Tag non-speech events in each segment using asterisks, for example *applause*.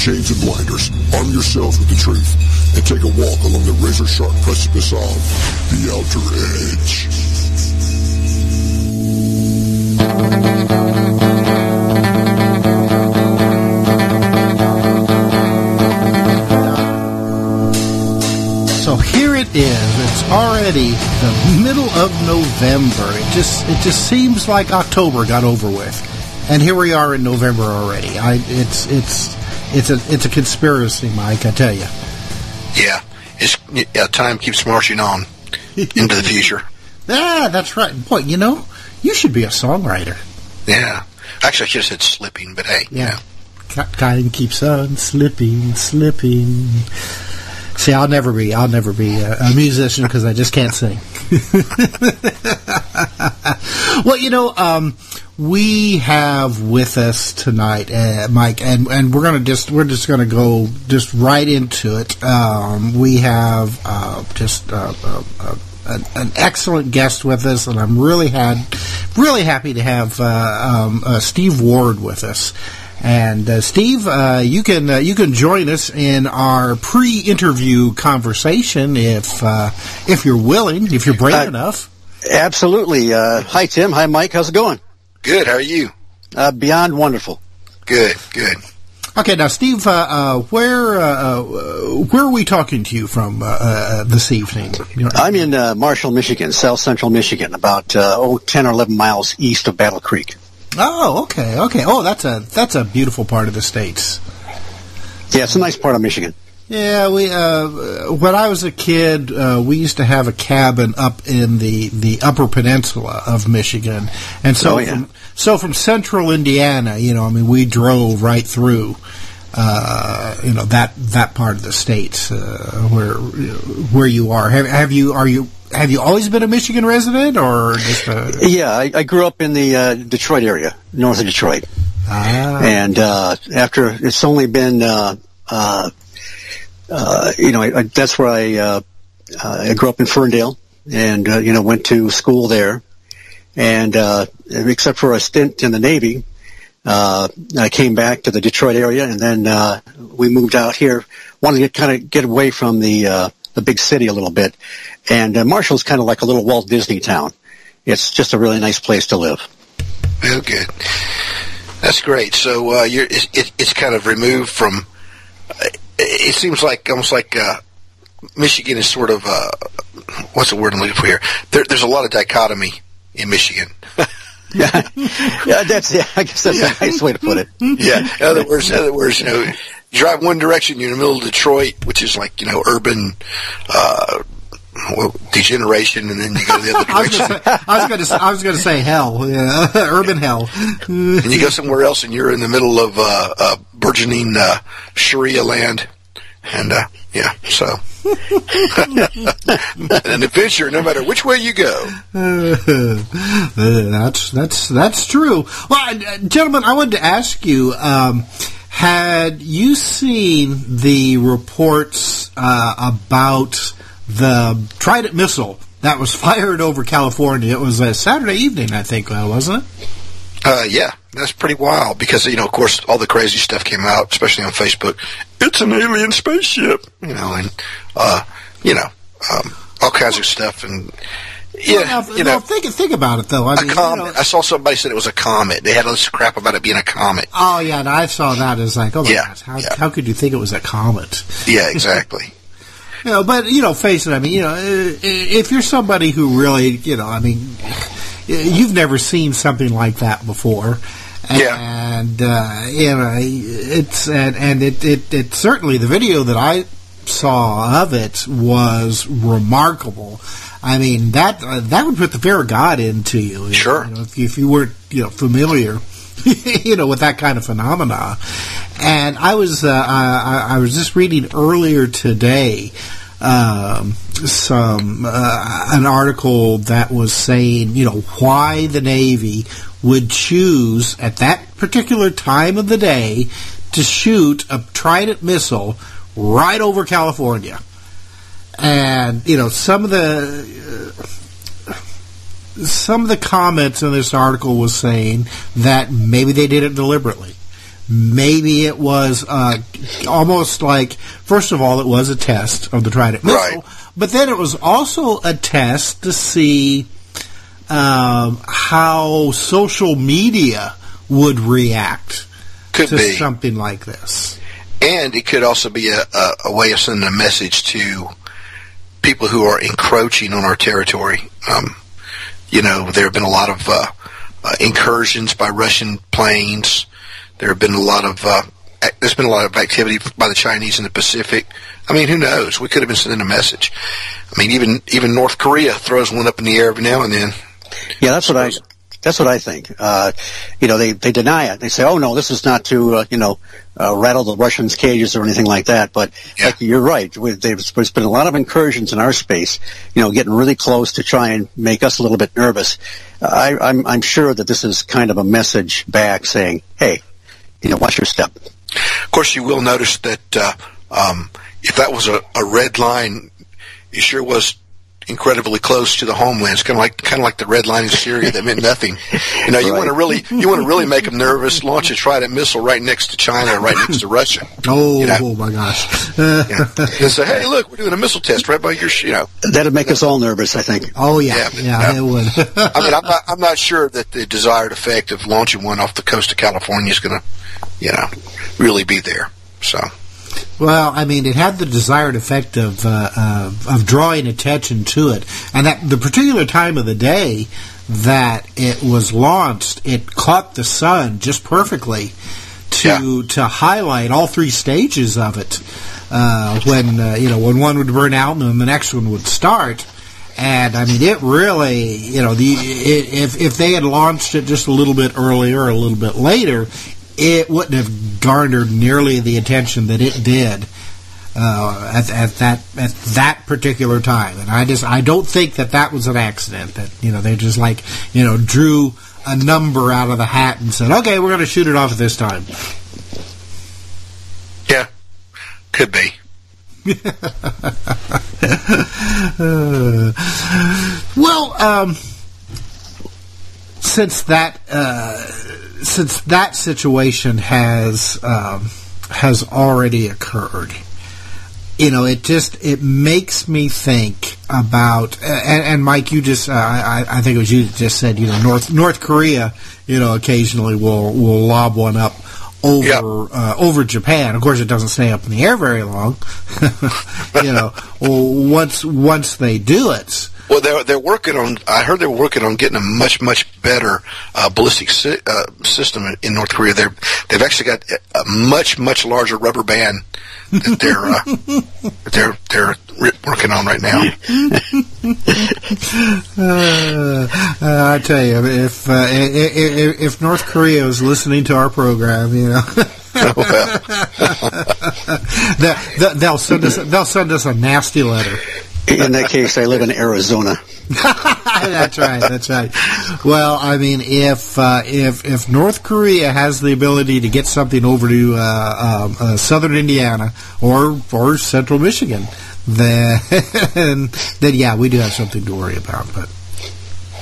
chains and blinders, arm yourselves with the truth, and take a walk along the razor-sharp precipice of the Outer Edge. So here it is. It's already the middle of November. It just it just seems like October got over with, and here we are in November already. I it's it's it's a it's a conspiracy, Mike. I tell you. Yeah, it's yeah, time keeps marching on *laughs* into the future. Ah, that's right. Boy, you know, you should be a songwriter. Yeah, actually, I should have said slipping, but hey, Yeah. Time keeps on slipping, slipping. See, I'll never be, I'll never be a, a musician because I just can't sing. *laughs* well, you know, um, we have with us tonight, uh, Mike, and, and we're gonna just, we're just gonna go just right into it. Um, we have, uh, just, uh, uh, uh, an, an excellent guest with us, and I'm really had, really happy to have, uh, um, uh, Steve Ward with us. And uh, Steve, uh, you can uh, you can join us in our pre-interview conversation if uh, if you're willing, if you're brave enough. Absolutely. Uh, hi, Tim. Hi, Mike. How's it going? Good. How are you? Uh, beyond wonderful. Good, good. Okay, now Steve, uh, uh, where uh, uh, where are we talking to you from uh, uh, this evening? I'm in uh, Marshall, Michigan, South Central Michigan, about uh, oh, 10 or 11 miles east of Battle Creek. oh, okay, okay. Oh, that's a that's a beautiful part of the states. Yeah, it's a nice part of Michigan. Yeah, we uh, when I was a kid, uh, we used to have a cabin up in the, the Upper Peninsula of Michigan, and so Oh, yeah. from, so from Central Indiana, you know, I mean, we drove right through, uh, you know, that that part of the states uh, where where you are. Have, have you are you have you always been a Michigan resident or just a, Yeah, I, I grew up in the uh, Detroit area, north of Detroit. ah, And uh, after it's only been, uh, uh, you know, I, I, that's where I uh, uh, I grew up in Ferndale, and uh, you know went to school there, and uh, except for a stint in the Navy, uh, I came back to the Detroit area, and then uh, we moved out here. Wanted to kind of get away from the uh, the big city a little bit, and uh, Marshall's kind of like a little Walt Disney town. It's just a really nice place to live. Good. That's great. So uh, you're it, it, it's kind of removed from. It seems like almost like uh, Michigan is sort of uh, what's the word I'm looking for here? There, there's a lot of dichotomy in Michigan. *laughs* yeah, that's yeah. I guess that's a nice way to put it. yeah. In other words, in other words, you know, you drive one direction, you're in the middle of Detroit, which is like you know urban. Uh, well, degeneration, and then you go to the other *laughs* I was direction, I was going to I was going to say hell, yeah, *laughs* urban hell. and you go somewhere else, and you're in the middle of uh, uh, burgeoning uh, Sharia land, and uh, yeah, so *laughs* an adventure, no matter which way you go. That's that's that's true. Well, uh, gentlemen, I wanted to ask you: um, Had you seen the reports uh, about the Trident missile that was *laughs* fired over California? It was a Saturday evening, I think, uh, wasn't it? Uh, yeah, that's pretty wild because you know, of course, all the crazy stuff came out, especially on Facebook. It's an alien spaceship, you know, and uh, you know, um, all kinds of stuff, and yeah, Well, now, you now, know, think think about it though. I a mean, you comet. know- I saw somebody said it was a comet. They had all this crap about it being a comet. oh yeah, and I saw that as like, oh my Yeah, gosh, how, yeah. how could you think it was a comet? Yeah, exactly. *laughs* You know, but you know, face it. I mean, you know, if you're somebody who really, you know, I mean, you've never seen something like that before. Yeah. And uh, you know, it's and and it, it it certainly the video that I saw of it was remarkable. I mean that uh, that would put the fear of God into you. Sure. You know, if you, if you weren't you know familiar, *laughs* you know, with that kind of phenomena. And I was uh, I, I was just reading earlier today um, some uh, an article that was saying, you know, why the Navy would choose at that particular time of the day to shoot a Trident missile right over California. And you know, some of the uh, some of the comments in this article was saying that maybe they did it deliberately. Maybe it was uh, almost like, first of all, it was a test of the Trident missile, Right. but then it was also a test to see um, how social media would react Could to be. something like this. and it could also be a, a, a way of sending a message to people who are encroaching on our territory. Um, you know, there have been a lot of uh, uh, incursions by Russian planes. There have been a lot of uh, there's been a lot of activity by the Chinese in the Pacific. I mean, who knows? We could have been sending a message. I mean, even even North Korea throws one up in the air every now and then. Yeah, that's what I. That's what I think. Uh, you know, they they deny it. They say, "Oh no, this is not to uh, you know uh, rattle the Russians' cages or anything like that." But Yeah. like, you're right. We- There's, been a lot of incursions in our space. You know, getting really close to try and make us a little bit nervous. I, I'm I'm sure that this is kind of a message back saying, "Hey, you know, watch your step." Of course, you will notice that uh, um, if that was a, a red line, it sure was incredibly close to the homeland. It's kind of like kind of like the red line in Syria that meant nothing. You know, you Right. want to really you want to really make them nervous. Launch a Trident missile right next to China, right next to Russia. Oh, You know. oh my gosh. Yeah. and say, hey, look, we're doing a missile test right by your, sh-, you know. That'd make us all nervous. I think. Oh yeah, Yeah, yeah, yeah. it would. *laughs* I mean, I'm not I'm not sure that the desired effect of launching one off the coast of California is going to, you know, really be there. So. Well, I mean, it had the desired effect of uh, uh, of drawing attention to it, and at the particular time of the day that it was launched, it caught the sun just perfectly to to highlight all three stages of it. Uh, when uh, you know when one would burn out and then the next one would start. And I mean, it really, you know, the it, if if they had launched it just a little bit earlier or a little bit later, it wouldn't have garnered nearly the attention that it did uh, at, at that at that particular time. And I just I don't think that that was an accident. That you know they just like you know drew a number out of the hat and said, okay, we're going to shoot it off at this time. Yeah, could be. Uh, *laughs* well, um, since that uh, since that situation has um, has already occurred, you know, it just it makes me think about and, and Mike, you just uh, I, I think it was you that just said you know North North Korea, you know, occasionally will will lob one up over Yep. uh, over Japan. Of course, it doesn't stay up in the air very long. *laughs* you know, well, once once they do it, Well, they're they're working on. I heard they're working on getting a much much better uh, ballistic si- uh, system in- North Korea. They're they've actually got a much much larger rubber band that they're uh, they're they're re- working on right now. *laughs* Uh, I tell you, if, uh, if if North Korea is listening to our program, you know, *laughs* well, *laughs* they, they- they'll send us they'll send us a nasty letter. *laughs* In that case, I live in Arizona. *laughs* that's right. That's right. Well, I mean, if uh, if if North Korea has the ability to get something over to uh, um, uh, southern Indiana or or central Michigan, then *laughs* then yeah, we do have something to worry about. But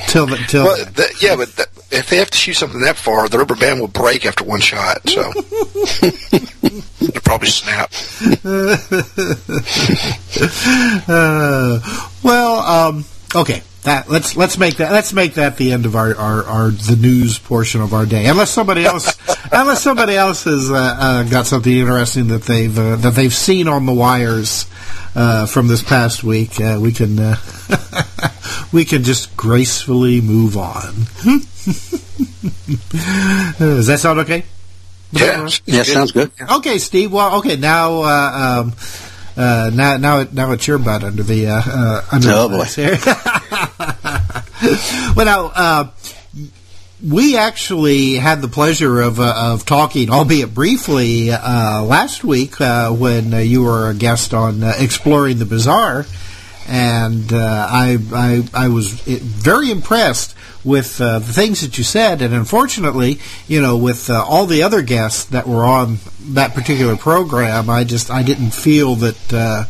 till the, till well then. th- yeah, but if they have to shoot something that far, the rubber band will break after one shot. So *laughs* it'll probably snap. *laughs* Uh, well, um, okay. That let's let's make that let's make that the end of our, our, our the news portion of our day. Unless somebody else *laughs* unless somebody else has uh, uh, got something interesting that they've uh, that they've seen on the wires uh, from this past week, uh, we can uh, *laughs* we can just gracefully move on. *laughs* Does that sound okay? Yeah, Yeah, sounds good. Okay, Steve. Well, okay. Now, uh, um, uh, now, now, it, now it's your butt under the uh, uh, under Oh, the here. *laughs* well, now uh, we actually had the pleasure of uh, of talking, albeit briefly, uh, last week uh, when uh, you were a guest on uh, exploring the bizarre. And uh, I, I I was very impressed with uh, the things that you said, and unfortunately, you know, with uh, all the other guests that were on that particular program, I just I didn't feel that uh,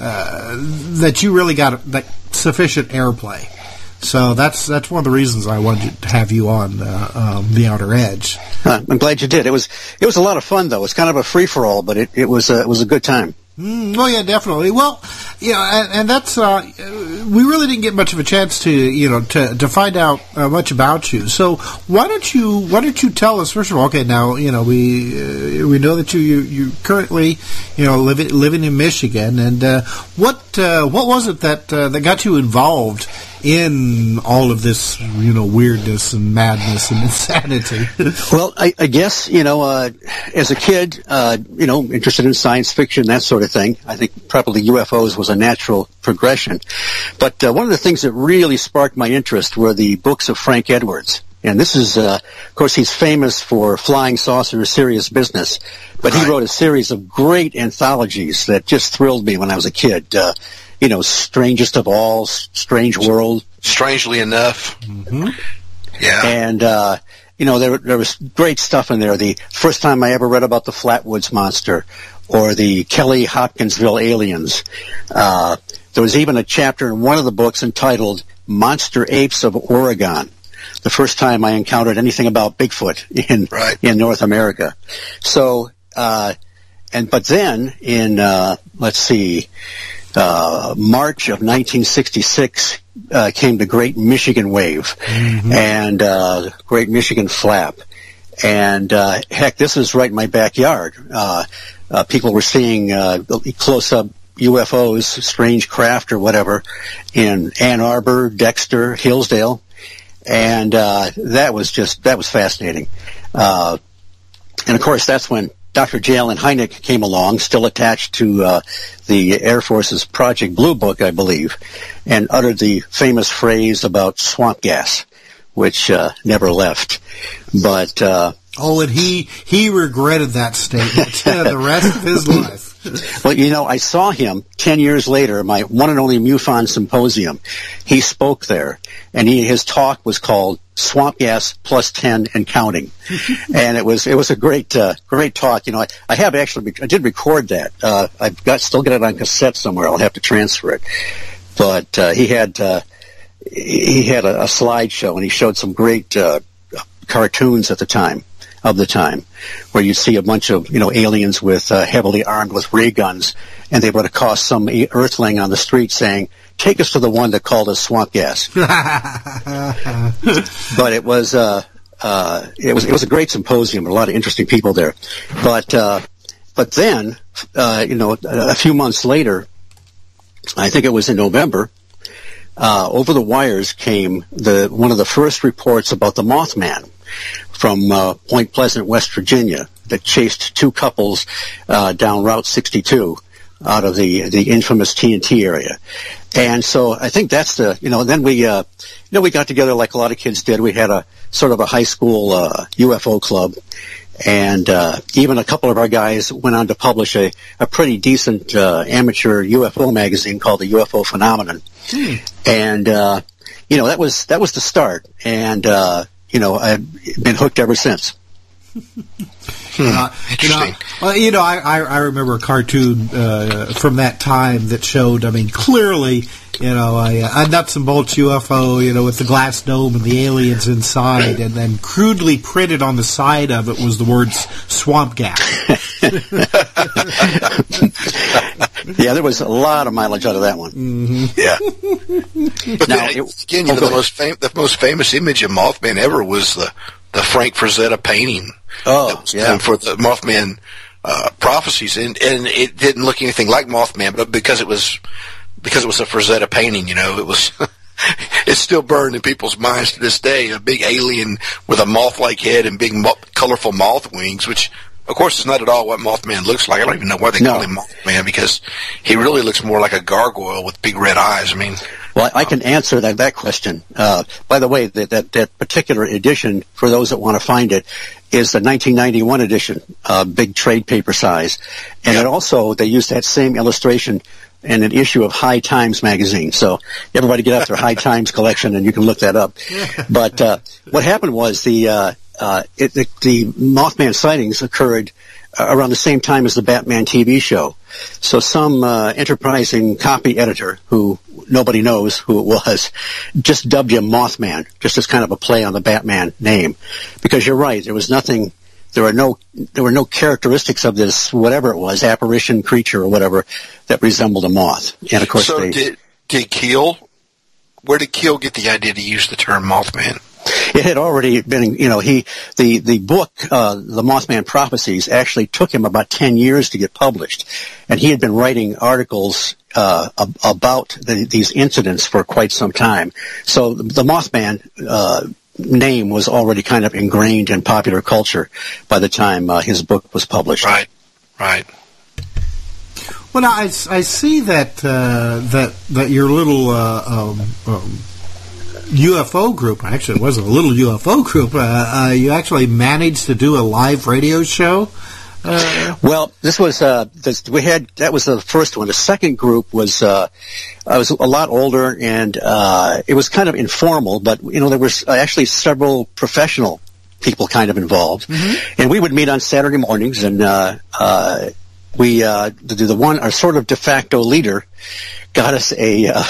uh that you really got that sufficient airplay. So that's that's one of the reasons I wanted to have you on uh, um, the Outer Edge. I'm glad you did. It was it was a lot of fun though. It's kind of a free for all, but it, it was it was a good time. Mm, oh yeah, definitely. Well, you know, and, and that's uh, we really didn't get much of a chance to you know to to find out uh, much about you. So why don't you why don't you tell us first of all? Okay, now you know we uh, we know that you you, you currently you know living living in Michigan, and uh, what uh, what was it that uh, that got you involved in all of this, you know, weirdness and madness and *laughs* insanity? well, I, I, guess you know, uh, as a kid, uh, you know, interested in science fiction, that sort of thing. I think probably UFOs was a natural progression. But uh, one of the things that really sparked my interest were the books of Frank Edwards. And this is, uh, of course, he's famous for Flying Saucer Serious Business, but he wrote a series of great anthologies that just thrilled me when I was a kid. Uh, you know, strangest of all, strange world. Strangely enough. Mm-hmm. Yeah. And, uh, you know, there, there was great stuff in there. The first time I ever read about the Flatwoods Monster or the Kelly Hopkinsville aliens. Uh, there was even a chapter in one of the books entitled Monster Apes of Oregon. The first time I encountered anything about Bigfoot in right. in North America. So, uh, and but then in uh, let's see, uh, March of 1966 uh, came the Great Michigan Wave mm-hmm. and uh, Great Michigan Flap. And uh, heck, this is right in my backyard. Uh, uh, people were seeing close-up UFOs, strange craft or whatever, in Ann Arbor, Dexter, Hillsdale, and that was just that was fascinating. and of course, that's when Dr. J. Allen Hynek came along, still attached to uh, the Air Force's Project Blue Book, I believe, and uttered the famous phrase about swamp gas, which uh, never left. But uh, oh, and he he regretted that statement *laughs* the rest of his life. *laughs* well, you know, I saw him 10 years later, my one and only MUFON symposium. He spoke there, and he, his talk was called Swamp Gas Plus 10 and Counting. *laughs* and it was, it was a great, uh, great talk. You know, I, I have actually, I did record that. Uh, I've got, still got it on cassette somewhere. I'll have to transfer it. But, uh, he had, uh, he had a, a slideshow and he showed some great, uh, cartoons at the time of the time, where you see a bunch of you know aliens with uh, heavily armed with ray guns, and they would accost some Earthling on the street saying, "Take us to the one that called us swamp gas." *laughs* *laughs* but it was uh, uh, it was it was a great symposium, a lot of interesting people there. But uh, but then uh, you know a few months later, I think it was in November. Uh, over the wires came the one of the first reports about the Mothman, from uh, Point Pleasant, West Virginia, that chased two couples uh, down Route 62 out of the the infamous TNT area. And so I think that's the you know then we uh, you know we got together like a lot of kids did. We had a sort of a high school uh, UFO club. And uh, even a couple of our guys went on to publish a, a pretty decent uh, amateur UFO magazine called the UFO Phenomenon. Hmm. And uh, you know that was that was the start. And uh, you know, I've been hooked ever since. Uh, you know, well, you know, I, I, I remember a cartoon uh, from that time that showed. I mean, clearly, you know, a, a nuts and bolts UFO, you know, with the glass dome and the aliens inside, and then crudely printed on the side of it was the words "swamp gas." *laughs* *laughs* yeah, there was a lot of mileage out of that one. Mm-hmm. Yeah, *laughs* but now, then, it, again, you know, the most fam- the most famous image of Mothman ever was the the Frank Frazetta painting. Oh, yeah. For the Mothman uh, prophecies, and and it didn't look anything like Mothman, but because it was because it was a Frazetta painting, you know, it was. *laughs* it's still burned in people's minds to this day. A big alien with a moth-like head and big mo- colorful moth wings, which of course, it's not at all what Mothman looks like. I don't even know why they no. call him Mothman because he really looks more like a gargoyle with big red eyes. I mean, well, I can answer that that question. Uh, by the way, that, that that particular edition, for those that want to find it, is the 1991 edition, uh, big trade paper size, and it also they used that same illustration in an issue of High Times magazine. So everybody get out their High Times collection, and you can look that up. *laughs* But uh, what happened was the uh, it, the, the Mothman sightings occurred uh, around the same time as the Batman TV show. So some uh, enterprising copy editor who nobody knows who it was *laughs* just dubbed him Mothman, just as kind of a play on the Batman name. Because you're right, there was nothing there were no there were no characteristics of this whatever it was apparition creature or whatever that resembled a moth. And of course, So they, did did Keel? Where did Keel get the idea to use the term Mothman? It had already been you know he the the book uh, the Mothman prophecies actually took him about ten years to get published, and he had been writing articles. Uh, ab- about the, these incidents for quite some time, so the, the Mothman uh, name was already kind of ingrained in popular culture by the time uh, his book was published. Right, right. Well, now, I, I see that uh, that that your little uh, um, um, UFO group. Actually, it wasn't a little UFO group. Uh, uh, you actually managed to do a live radio show. Uh, Well, this was uh, this, we had that was the first one. The second group was uh, I was a lot older, and uh, it was kind of informal. But you know, there was actually several professional people kind of involved, and we would meet on Saturday mornings, and uh, uh, we uh, the, one our sort of de facto leader got us a uh,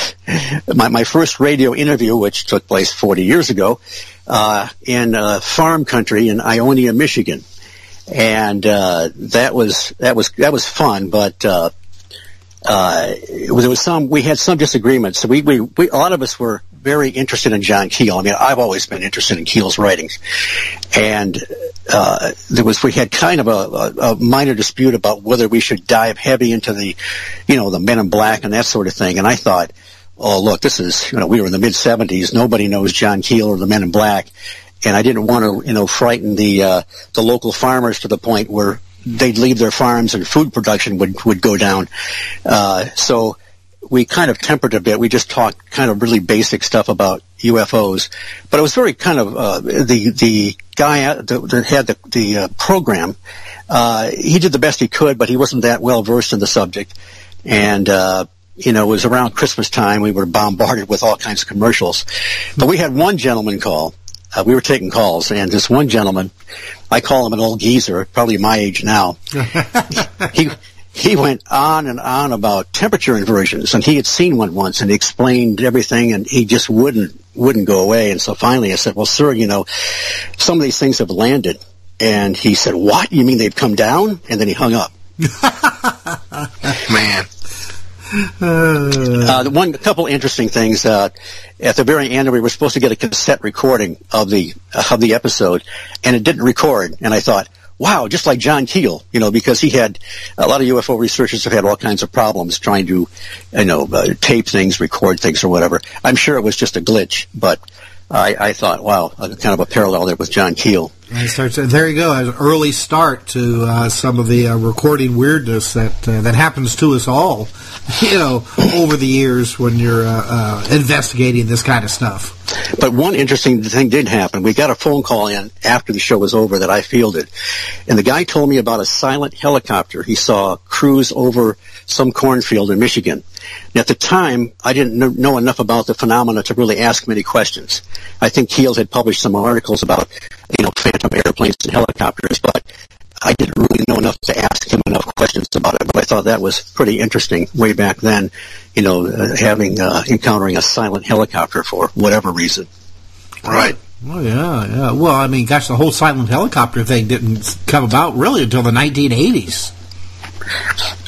*laughs* my my first radio interview, which took place 40 years ago, uh, in farm country in Ionia, Michigan and uh, that was that was that was fun. But uh, uh, there was some we had some disagreements. So we, we we a lot of us were very interested in John Keel. I mean, I've always been interested in Keel's writings, and uh, there was we had kind of a, a, minor dispute about whether we should dive heavy into the, you know, the Men in Black and that sort of thing. And I thought. Oh look! This is you know we were in the mid '70s. Nobody knows John Keel or the Men in Black, and I didn't want to, you know, frighten the uh, the local farmers to the point where they'd leave their farms and food production would would go down. Uh, so we kind of tempered a bit. We just talked kind of really basic stuff about UFOs, but it was very kind of uh, the the guy that that had the the uh, program. Uh, he did the best he could, but he wasn't that well versed in the subject, and. Uh, you know, it was around Christmas time. We were bombarded with all kinds of commercials. But we had one gentleman call. Uh, we were taking calls, and this one gentleman, I call him an old geezer, probably my age now. *laughs* he he went on and on about temperature inversions, and he had seen one once, and he explained everything, and he just wouldn't wouldn't go away. And so finally, I said, "Well, sir, you know, some of these things have landed." And he said, "What? You mean they've come down?" And then he hung up. *laughs* Man, Uh, the one a couple interesting things. Uh, at the very end, we were supposed to get a cassette recording of the of the episode, and it didn't record. And I thought, wow, just like John Keel, you know, because he had a lot of UFO researchers have had all kinds of problems trying to, you know, uh, tape things, record things, or whatever. I'm sure it was just a glitch, but I, I thought, wow, kind of a parallel there with John Keel. There you go, an early start to uh, some of the uh, recording weirdness that uh, that happens to us all, *laughs* you know, over the years when you're uh, uh, investigating this kind of stuff. But one interesting thing did happen. We got a phone call in after the show was over that I fielded. And the guy told me about a silent helicopter he saw cruise over some cornfield in Michigan. At the time, I didn't know enough about the phenomena to really ask many questions. I think Keel's had published some articles about, you know, phantom airplanes and helicopters, but I didn't really know enough to ask him enough questions about it. But I thought that was pretty interesting way back then, you know, uh, having, uh, encountering a silent helicopter for whatever reason. right. Oh yeah, yeah. Well, I mean, gosh, the whole silent helicopter thing didn't come about really until the 1980s.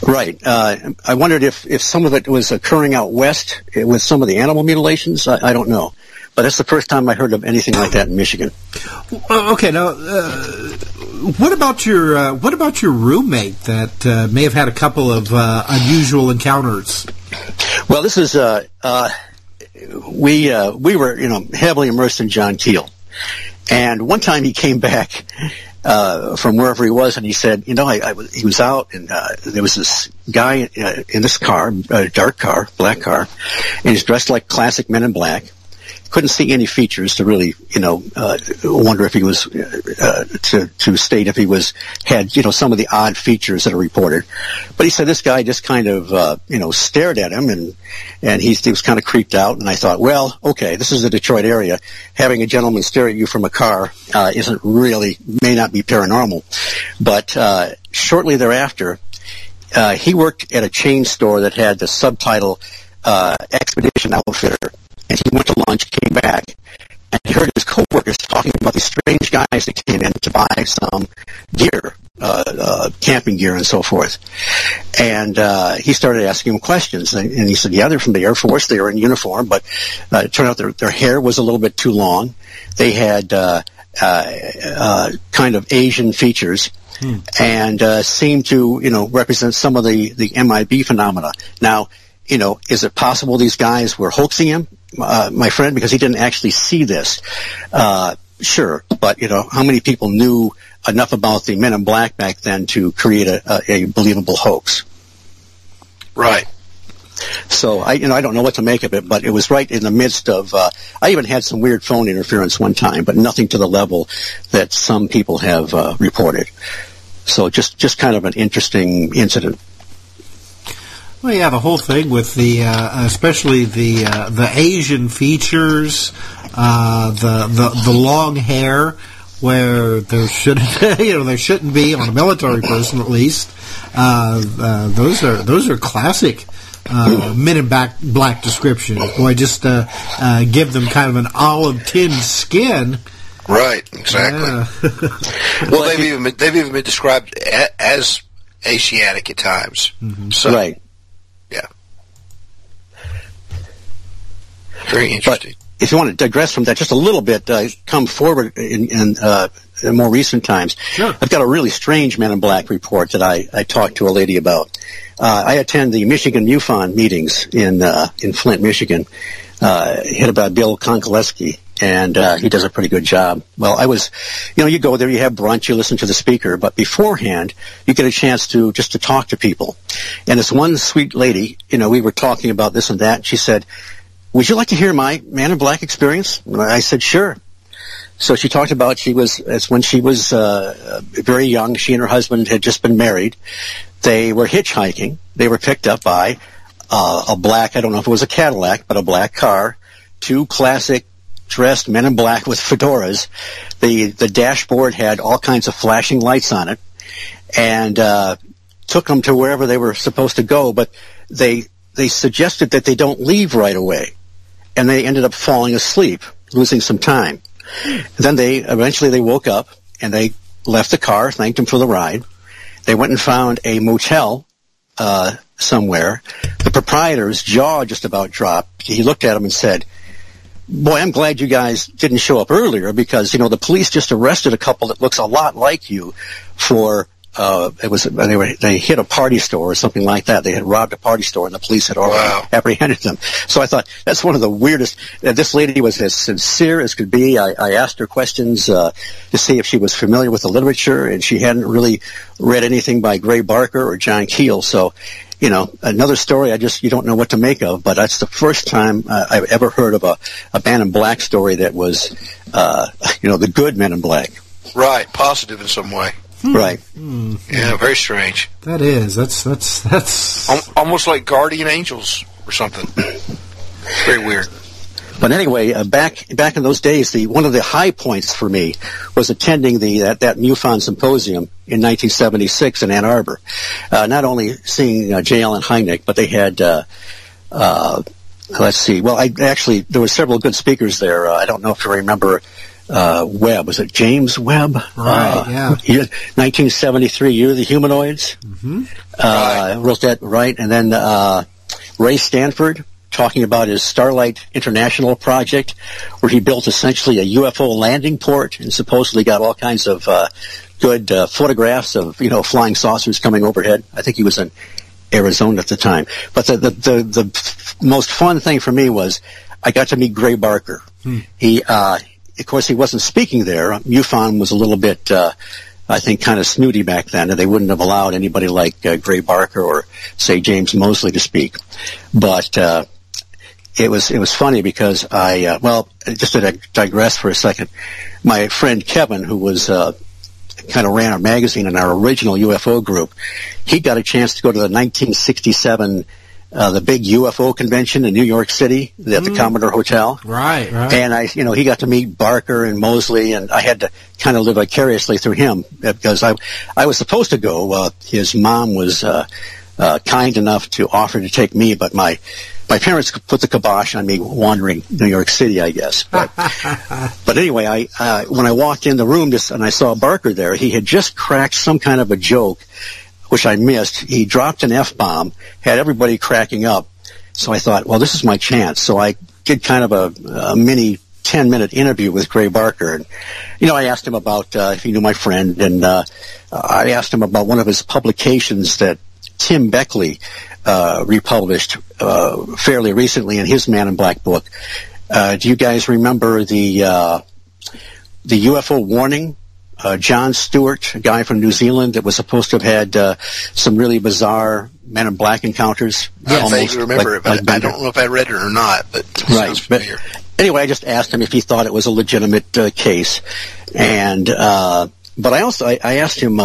Right. Uh, I wondered if, if some of it was occurring out west eh, with some of the animal mutilations. I, I don't know. But that's the first time I heard of anything like that in Michigan. Okay, now, uh, what about your uh, what about your roommate that uh, may have had a couple of uh, unusual encounters? Well, this is, uh, uh, we, uh, we were, you know, heavily immersed in John Keel. And one time he came back, uh, from wherever he was and he said, you know, I, I he was out and, uh, there was this guy uh, in this car, a dark car, black car, and he's dressed like classic men in black. Couldn't see any features to really, you know, uh, wonder if he was uh, to to state if he was had, you know, some of the odd features that are reported. But he said this guy just kind of, uh, you know, stared at him and and he, he was kind of creeped out. And I thought, well, okay, this is the Detroit area. Having a gentleman stare at you from a car uh, isn't really may not be paranormal, but uh, shortly thereafter. Uh, he worked at a chain store that had the subtitle uh, Expedition Outfitter, and he went to lunch, came back, and he heard his coworkers talking about these strange guys that came in to buy some gear, uh, uh, camping gear and so forth. And uh, he started asking them questions, and, and, he said, "Yeah, they're from the Air Force. They were in uniform, but uh, it turned out their their hair was a little bit too long. They had." Uh, uh, uh, kind of Asian features, hmm. and uh, seemed to you know represent some of the the MIB phenomena. Now, you know, is it possible these guys were hoaxing him, uh, my friend, because he didn't actually see this? Uh, sure, but you know, how many people knew enough about the Men in Black back then to create a, a, a believable hoax? Right. So I, you know, I don't know what to make of it, but it was right in the midst of. Uh, I even had some weird phone interference one time, but nothing to the level that some people have uh, reported. So just, just kind of an interesting incident. Well, yeah, the whole thing with the, uh, especially the uh, the Asian features, uh, the the the long hair, where there shouldn't *laughs* you know there shouldn't be on a military person at least. Uh, uh, those are those are classic. Uh, men in black, black descriptions. Boy, just give them kind of an olive tin skin. Right, exactly. Yeah. *laughs* well, they've even been, they've even been described as Asiatic at times. Mm-hmm. So, right. Yeah. Very interesting. But if you want to digress from that just a little bit, uh, come forward in, in, uh, in, more recent times. Sure. I've got a really strange Men in Black report that I, I talked to a lady about. Uh, I attend the Michigan MUFON meetings in uh, in Flint, Michigan. Uh, hit about Bill Konkolesky, and uh, he does a pretty good job. Well, I was, you know, you go there, you have brunch, you listen to the speaker, but beforehand, you get a chance to just to talk to people. And this one sweet lady, you know, we were talking about this and that. And she said, "Would you like to hear my Man in Black experience?" I said, "Sure." So she talked about she was as when she was uh, very young. She and her husband had just been married. They were hitchhiking. They were picked up by uh, a black, I don't know if it was a Cadillac, but a black car, two classic dressed men in black with fedoras. The the dashboard had all kinds of flashing lights on it, and uh, took them to wherever they were supposed to go. But they they suggested that they don't leave right away, and they ended up falling asleep, losing some time. then they eventually they woke up and they left the car, thanked him for the ride. They went and found a motel uh, somewhere. The proprietor's jaw just about dropped. He looked at him and said, boy, I'm glad you guys didn't show up earlier because, you know, the police just arrested a couple that looks a lot like you for, uh, it was, they were, they hit a party store or something like that. They had robbed a party store and the police had already wow. apprehended them. So I thought that's one of the weirdest, uh, this lady was as sincere as could be. I, I asked her questions, uh, to see if she was familiar with the literature and she hadn't really read anything by Gray Barker or John Keel. So you know, another story I just, you don't know what to make of, but that's the first time uh, I've ever heard of a, a Man in Black story that was, uh, you know, the good Men in Black. Right, positive in some way. Hmm. Right. Hmm. Yeah, very strange. That is. That's that's that's almost like guardian angels or something. very weird. But anyway, uh, back back in those days, the one of the high points for me was attending the that, that MUFON symposium in 1976 in Ann Arbor. Uh, not only seeing uh, J. Allen Hynek, but they had. Uh, uh, let's see. Well, I actually there were several good speakers there. Uh, I don't know if you remember uh, Webb. Was it James Webb? Right. Uh, yeah. 1973. Year of the Humanoids. Mm-hmm. Uh, right. Wrote that right, and then uh, Ray Stanford talking about his Starlight International project, where he built essentially a UFO landing port and supposedly got all kinds of uh, good uh, photographs of you know flying saucers coming overhead. I think he was in Arizona at the time. But the the the, the most fun thing for me was I got to meet Gray Barker. Hmm. He uh, of course he wasn't speaking there. MUFON was a little bit. Uh, I think kind of snooty back then, and they wouldn't have allowed anybody like uh, Gray Barker or say James Moseley to speak. But uh, it was it was funny because I uh, well just to digress for a second, my friend Kevin, who was uh, kind of ran our magazine in our original UFO group, he got a chance to go to the 1967 uh, the big UFO convention in New York City at mm. the Commodore Hotel. Right, right. And I, you know, he got to meet Barker and Moseley, and I had to kind of live vicariously through him because I, I was supposed to go. Uh, his mom was uh, uh, kind enough to offer to take me, but my my parents put the kibosh on me wandering New York City, I guess. But, *laughs* but anyway, I uh, when I walked in the room just, and I saw Barker there, he had just cracked some kind of a joke, which I missed. He dropped an f bomb, had everybody cracking up. So I thought, well, this is my chance. So I did kind of a, a mini 10 minute interview with Gray Barker. And, you know, I asked him about, uh, if he knew my friend and, uh, I asked him about one of his publications that Tim Beckley uh, republished uh, fairly recently in his Man in Black book. Uh, do you guys remember the uh, the UFO warning? Uh, John Stuart, a guy from New Zealand that was supposed to have had uh, some really bizarre Men in Black encounters. Yeah, I vaguely remember like, it, but like I don't know if I read it or not. But right. But anyway, I just asked him if he thought it was a legitimate case, and but I also I, I asked him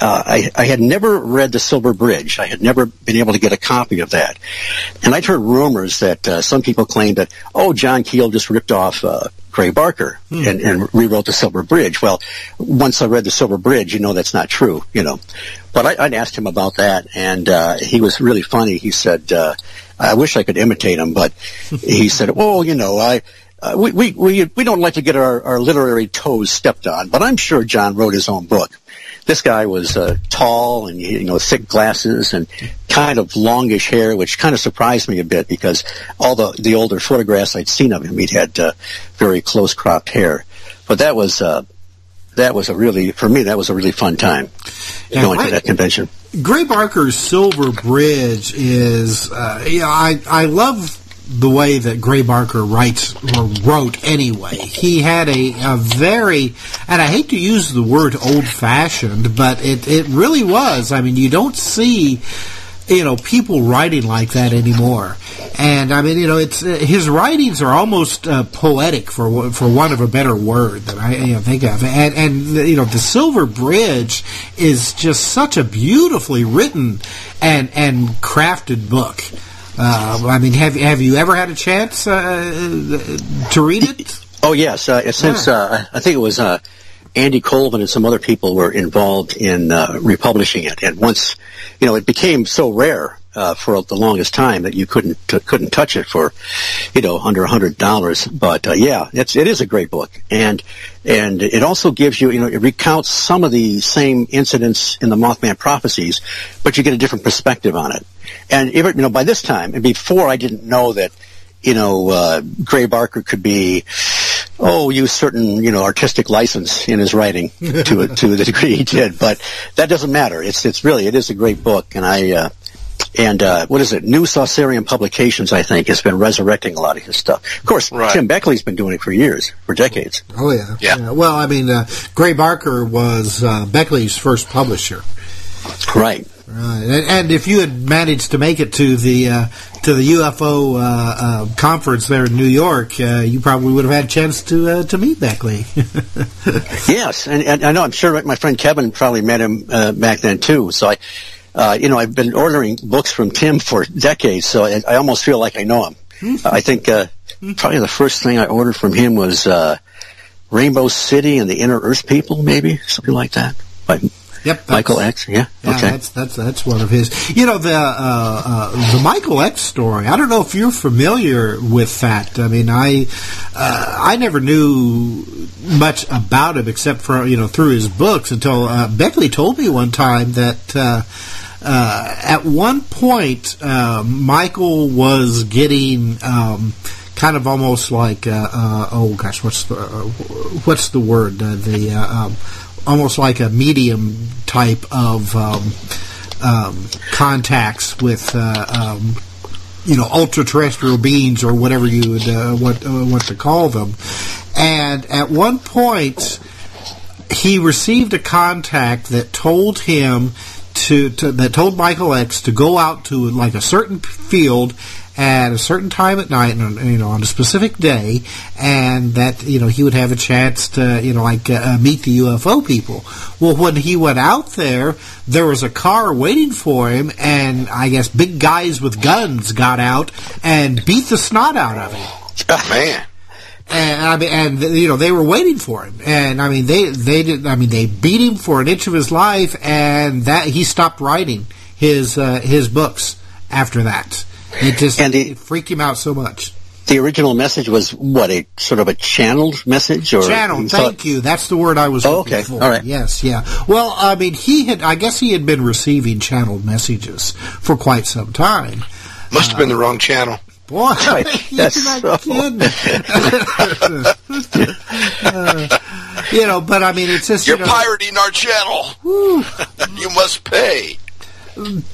uh, I, I, had never read The Silver Bridge. I had never been able to get a copy of that. And I'd heard rumors that uh, some people claimed that, oh, John Keel just ripped off uh, Gray Barker hmm. and, and, rewrote The Silver Bridge. Well, once I read The Silver Bridge, you know that's not true, you know. But I, would asked him about that, and uh, he was really funny. He said, uh, I wish I could imitate him, but *laughs* he said, well, you know, I... Uh, we, we, we, we don't like to get our, our literary toes stepped on, but I'm sure John wrote his own book this guy was uh, tall and you know thick glasses and kind of longish hair, which kind of surprised me a bit because all the the older photographs I'd seen of him, he'd had uh, very close cropped hair. But that was uh, that was a really for me that was a really fun time yeah, going I, to that convention. Gray Barker's Silver Bridge is uh, yeah I I love the way that Gray Barker writes or wrote anyway. He had a, a very, and I hate to use the word old fashioned, but it, it really was. I mean, you don't see, you know, people writing like that anymore. And I mean, you know, it's uh, his writings are almost uh, poetic for for want of a better word that I you know, think of. And and you know, the Silver Bridge is just such a beautifully written and and crafted book. Uh, I mean, have have you ever had a chance uh, to read it? Oh yes, uh, since. Uh, I think it was uh, Andy Colvin and some other people were involved in uh, republishing it, and once you know it became so rare uh, for the longest time that you couldn't uh, couldn't touch it for you know under a hundred dollars. But uh, yeah, it's it is a great book, and and it also gives you you know it recounts some of the same incidents in the Mothman prophecies, but you get a different perspective on it. And even, you know by this time and before I didn't know that you know uh, Gray Barker could be oh, use certain, you know, artistic license in his writing *laughs* to to the degree he did. But that doesn't matter. It's it's really it is a great book, and I uh, and uh, what is it? New Saucerian Publications, I think, has been resurrecting a lot of his stuff. Of course, right. Tim Beckley's been doing it for years, for decades. Oh yeah, yeah. yeah. Well, I mean, uh, Gray Barker was uh, Beckley's first publisher. Right. Right, and, if you had managed to make it to the uh, to the UFO uh, uh, conference there in New York, uh, you probably would have had a chance to uh, to meet Beckley. *laughs* yes, and, and, I know I'm sure my friend Kevin probably met him uh, back then too. So I, uh, you know, I've been ordering books from Tim *laughs* for decades, so I, I almost feel like I know him. I think uh, probably the first thing I ordered from him was uh, Rainbow City and the Inner Earth People, maybe something like that. Yep, Michael X. Yeah, yeah, okay. That's that's that's one of his. You know the uh, uh, the Michael X story. I don't know if you're familiar with that. I mean, I uh, I never knew much about him except for you know through his books until uh, Beckley told me one time that. Uh, uh, at one point, Michael was getting um, kind of almost like oh gosh, what's the what's the word? the um, almost like a medium type of um, um, contacts with uh, um, you know ultra terrestrial beings or whatever you would uh, want, uh, want to call them. And at one point, he received a contact that told him to, to that told Michael X to go out to like a certain field at a certain time at night, and, you know, on a specific day, and that you know he would have a chance to you know like uh, meet the UFO people. Well, when he went out there, there was a car waiting for him, and I guess big guys with guns got out and beat the snot out of him. Oh, man. And I mean, and you know, they were waiting for him, and I mean, they they did. I mean, they beat him for an inch of his life, and that he stopped writing his uh, his books after that. It just And the- it freaked him out so much. The original message was what a sort of a channeled message, or Channel, you thank thought- you. That's the word I was Oh, looking okay. for. All right. Yes, yeah. Well, I mean, he had. I guess he had been receiving channeled messages for quite some time. Must have been the wrong channel. Boy, *laughs* Right, *laughs* you're that's not so- kidding. *laughs* Uh, you know, but I mean, it's just You're you know, pirating our channel. you must pay.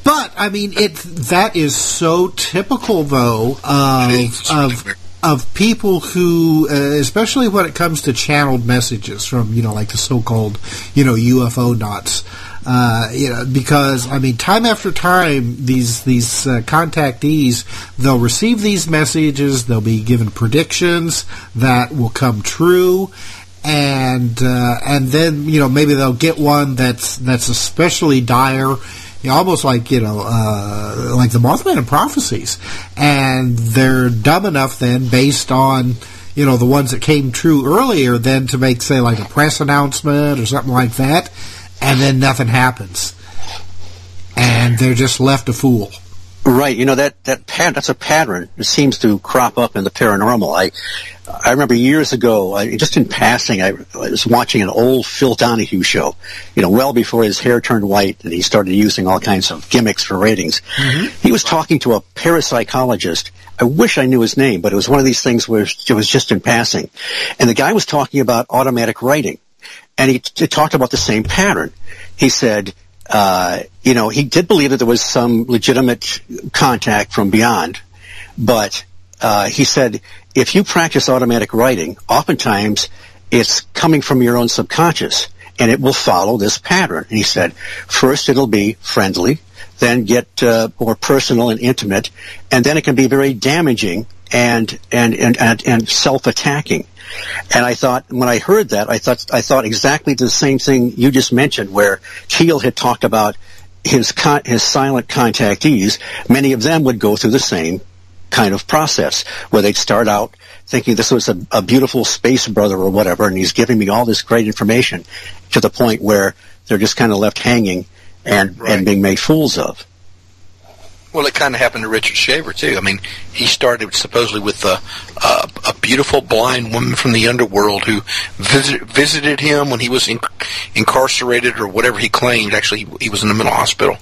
But I mean, it that is so typical, though, of of of people who, uh, especially when it comes to channeled messages from you know, like the so-called you know UFO knots. Uh, you know, because I mean, time after time, these these uh, contactees they'll receive these messages. They'll be given predictions that will come true, and uh, and then you know maybe they'll get one that's that's especially dire, you know, almost like you know uh, like the Mothman prophecies, and they're dumb enough then based on you know the ones that came true earlier then to make say like a press announcement or something like that, and then nothing happens, and they're just left a fool. Right, you know that that pat that's a pattern that seems to crop up in the paranormal. I I remember years ago, I, just in passing, I, was watching an old Phil Donahue show. You know, well before his hair turned white and he started using all kinds of gimmicks for ratings. Mm-hmm. He was talking to a parapsychologist. I wish I knew his name, but it was one of these things where it was just in passing, and the guy was talking about automatic writing, and he, he talked about the same pattern. He said uh, you know, he did believe that there was some legitimate contact from beyond, but uh, he said if you practice automatic writing, oftentimes it's coming from your own subconscious, and it will follow this pattern. And he said, first it'll be friendly, then get uh, more personal and intimate, and then it can be very damaging and and and and, and self-attacking. And I thought, when I heard that, I thought, I thought exactly the same thing you just mentioned, where Keel had talked about his con- his silent contactees. Many of them would go through the same kind of process, where they'd start out thinking this was a, a beautiful space brother or whatever, and he's giving me all this great information, to the point where they're just kind of left hanging and Right. and being made fools of. Well, it kind of happened to Richard Shaver too. I mean, he started supposedly with a, a, a beautiful blind woman from the underworld who visit, visited him when he was in, incarcerated or whatever he claimed. Actually, he, he was in the mental hospital.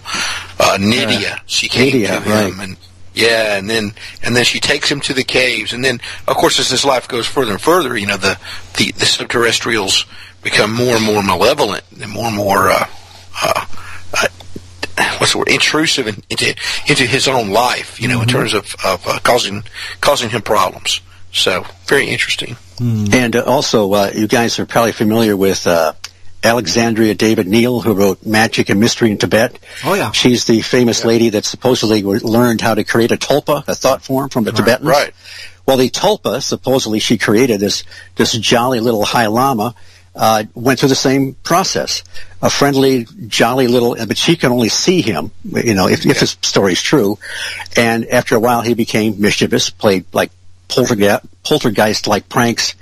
Uh, Nydia, she came Nydia, to him, right. and yeah, and then and then she takes him to the caves, and then of course as his life goes further and further, you know, the the, the subterrestrials become more and more malevolent and more and more. Uh, uh, uh, what's the word intrusive in, into into his own life you know in terms of, of uh, causing causing him problems so very interesting And uh, also, uh, you guys are probably familiar with uh, Alexandria David-Néel, who wrote Magic and Mystery in Tibet. Oh, yeah. She's the famous lady that supposedly learned how to create a tulpa, a thought form from the Tibetans. right. Well, the tulpa, supposedly she created this this jolly little High Lama, uh, went through the same process. A friendly, jolly little, but she can only see him, you know, if, if his story's true. And after a while, he became mischievous, played like poltergeist, poltergeist-like pranks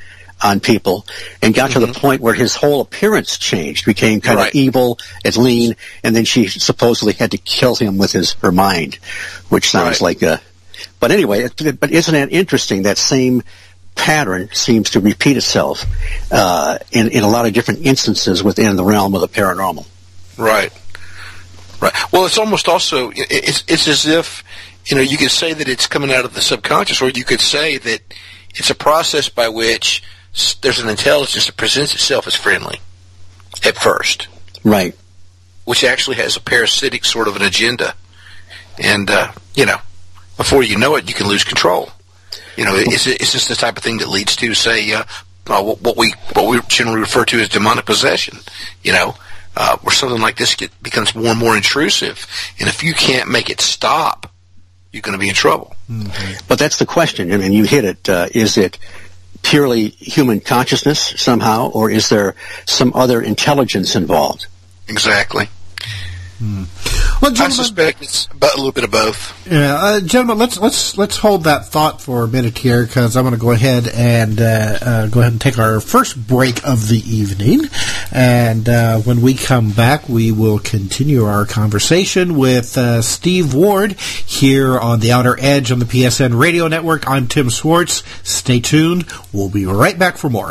on people, and got to the point where his whole appearance changed, became kind Right. of evil and lean, and then she supposedly had to kill him with his her mind, which sounds Right. like a. But anyway, but isn't that interesting? That same pattern seems to repeat itself uh, in in a lot of different instances within the realm of the paranormal. right right well it's almost also it's it's as if you know you could say that it's coming out of the subconscious or you could say that it's a process by which there's an intelligence that presents itself as friendly at first Right. which actually has a parasitic sort of an agenda. And, uh, you know, before you know it, you can lose control. You know, it's, it's just the type of thing that leads to, say, uh, uh, what what we what we generally refer to as demonic possession. You know, uh, where something like this get, becomes more and more intrusive, and if you can't make it stop, you're going to be in trouble. Mm-hmm. But that's the question. I mean, you hit it. Uh, is it purely human consciousness somehow, or is there some other intelligence involved? Exactly. Hmm. Well, I suspect it's a little bit of both. Yeah, uh, gentlemen, let's let's let's hold that thought for a minute here because I'm going to go ahead and uh, uh, go ahead and take our first break of the evening, and uh, when we come back, we will continue our conversation with uh, Steve Ward here on the Outer Edge on the PSN Radio Network. I'm Tim Swartz. Stay tuned. We'll be right back for more.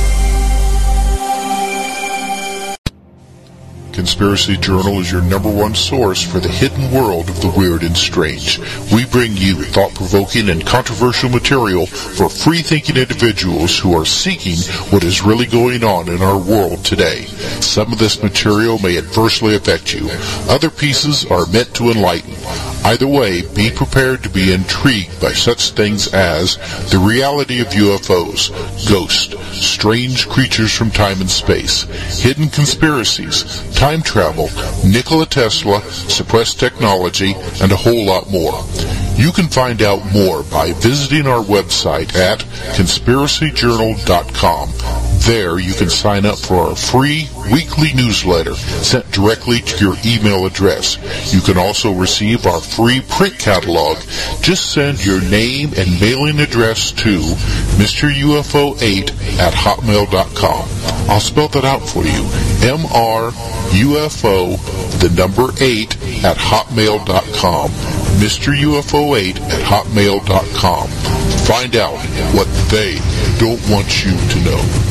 Conspiracy Journal is your number one source for the hidden world of the weird and strange. We bring you thought-provoking and controversial material for free-thinking individuals who are seeking what is really going on in our world today. Some of this material may adversely affect you. Other pieces are meant to enlighten. Either way, be prepared to be intrigued by such things as the reality of UFOs, ghosts, strange creatures from time and space, hidden conspiracies, time travel, Nikola Tesla, suppressed technology, and a whole lot more. You can find out more by visiting our website at conspiracyjournal.com. There you can sign up for our free weekly newsletter sent directly to your email address. You can also receive our free print catalog. Just send your name and mailing address to Mr. UFO8 at hotmail.com. I'll spell that out for you. M-R-U-F-O, the number 8 at hotmail.com. Mr. UFO8 at hotmail.com. Find out what they don't want you to know.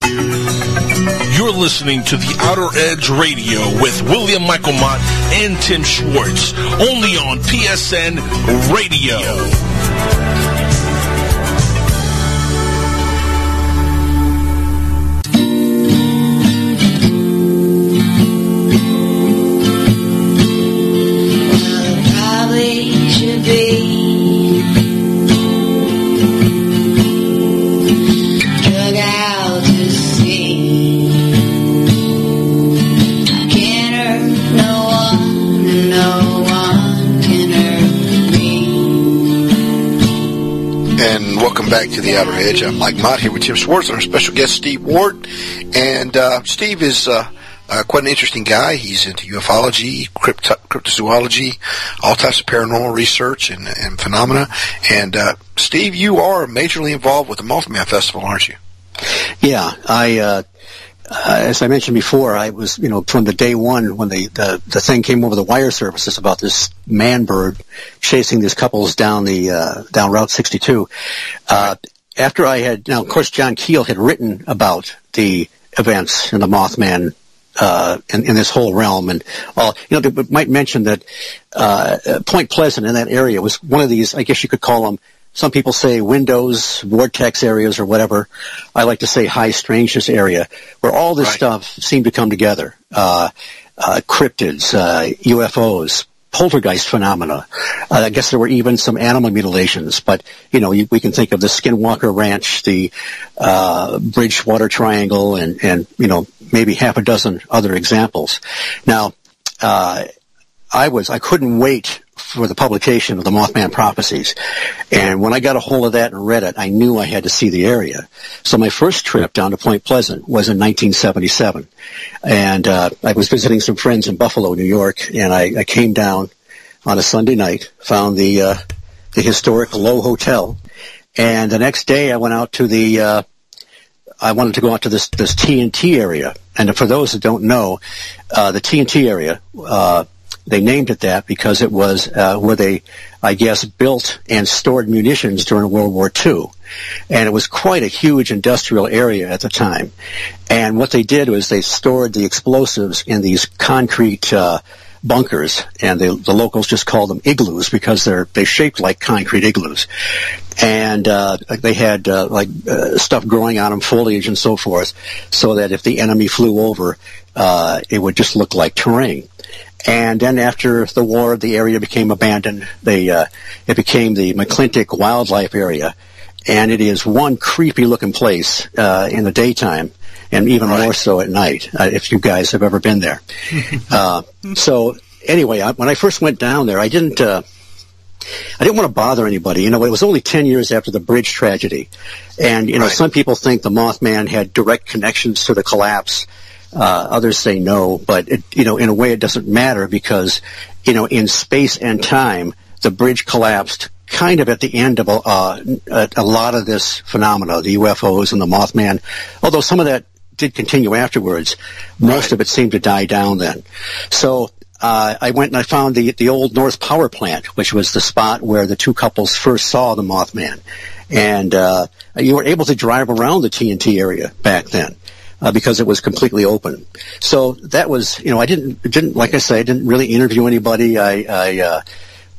You're listening to the Outer Edge Radio with William Michael Mott and Tim Swartz, only on PSN Radio. Back to the Outer Edge. I'm Mike Mott here with Tim Swartz our special guest Steve Ward. And uh, Steve is uh, uh, quite an interesting guy. He's into ufology, crypto- cryptozoology, all types of paranormal research and, and phenomena. And uh, Steve, you are majorly involved with the Mothman Festival, aren't you? Yeah, I uh, as I mentioned before, I was, you know, from the day one when the, the, the thing came over the wire services about this man bird chasing these couples down the, uh, down Route 62. Uh, after I had, now of course John Keel had written about the events in the Mothman uh, in, in, this whole realm. And all, you know, they might mention that uh, Point Pleasant in that area was one of these. I guess you could call them some people say windows, vortex areas, or whatever. I like to say high strangeness area, where all this right. stuff seemed to come together. Uh, uh, cryptids, uh, UFOs, poltergeist phenomena. Uh, I guess there were even some animal mutilations, but you know you, we can think of the Skinwalker Ranch, the uh, Bridgewater Triangle, and and you know maybe half a dozen other examples. Now, uh, I was I couldn't wait for the publication of the Mothman Prophecies. And when I got a hold of that and read it, I knew I had to see the area. So my first trip down to Point Pleasant was in 1977. And uh, I was visiting some friends in Buffalo, New York, and I, I came down on a Sunday night, found the uh, the historic Lowe Hotel, and the next day I went out to the uh, I wanted to go out to this this TNT area. And for those that don't know, uh, the TNT area uh, they named it that because it was uh, where they, I guess, built and stored munitions during World War II. And it was quite a huge industrial area at the time. And what they did was they stored the explosives in these concrete uh, bunkers, and they, the locals just called them igloos because they're they shaped like concrete igloos. And uh, they had uh, like uh, stuff growing on them, foliage and so forth, so that if the enemy flew over, uh, it would just look like terrain. And then after the war, the area became abandoned. They, uh, it became the McClintic Wildlife Area. And it is one creepy looking place uh, in the daytime, and even right. more so at night, uh, if you guys have ever been there. *laughs* Uh, so anyway, I, when I first went down there, I didn't. Uh, I didn't want to bother anybody. You know, it was only 10 years after the bridge tragedy. And, you know, right. some people think the Mothman had direct connections to the collapse. Uh, others say no, but it, you know, in a way, it doesn't matter because you know, in space and time, the bridge collapsed kind of at the end of a, uh, a, lot of this phenomena, the UFOs and the Mothman. Although some of that did continue afterwards, most right. of it seemed to die down then. So uh, I went and I found the the old North Power Plant, which was the spot where the two couples first saw the Mothman, and uh, you were able to drive around the TNT area back then uh, because it was completely open. So that was, you know, I didn't, didn't, like I say, I didn't really interview anybody. I, I, uh,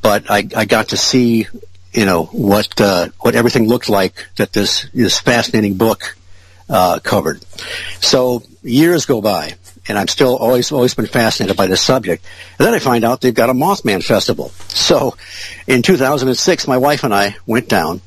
but I, I got to see, you know, what, uh, what everything looked like that this, this fascinating book, uh, covered. So years go by and I'm still always always been fascinated by this subject. And then I find out they've got a Mothman festival. So in 2006, my wife and I went down,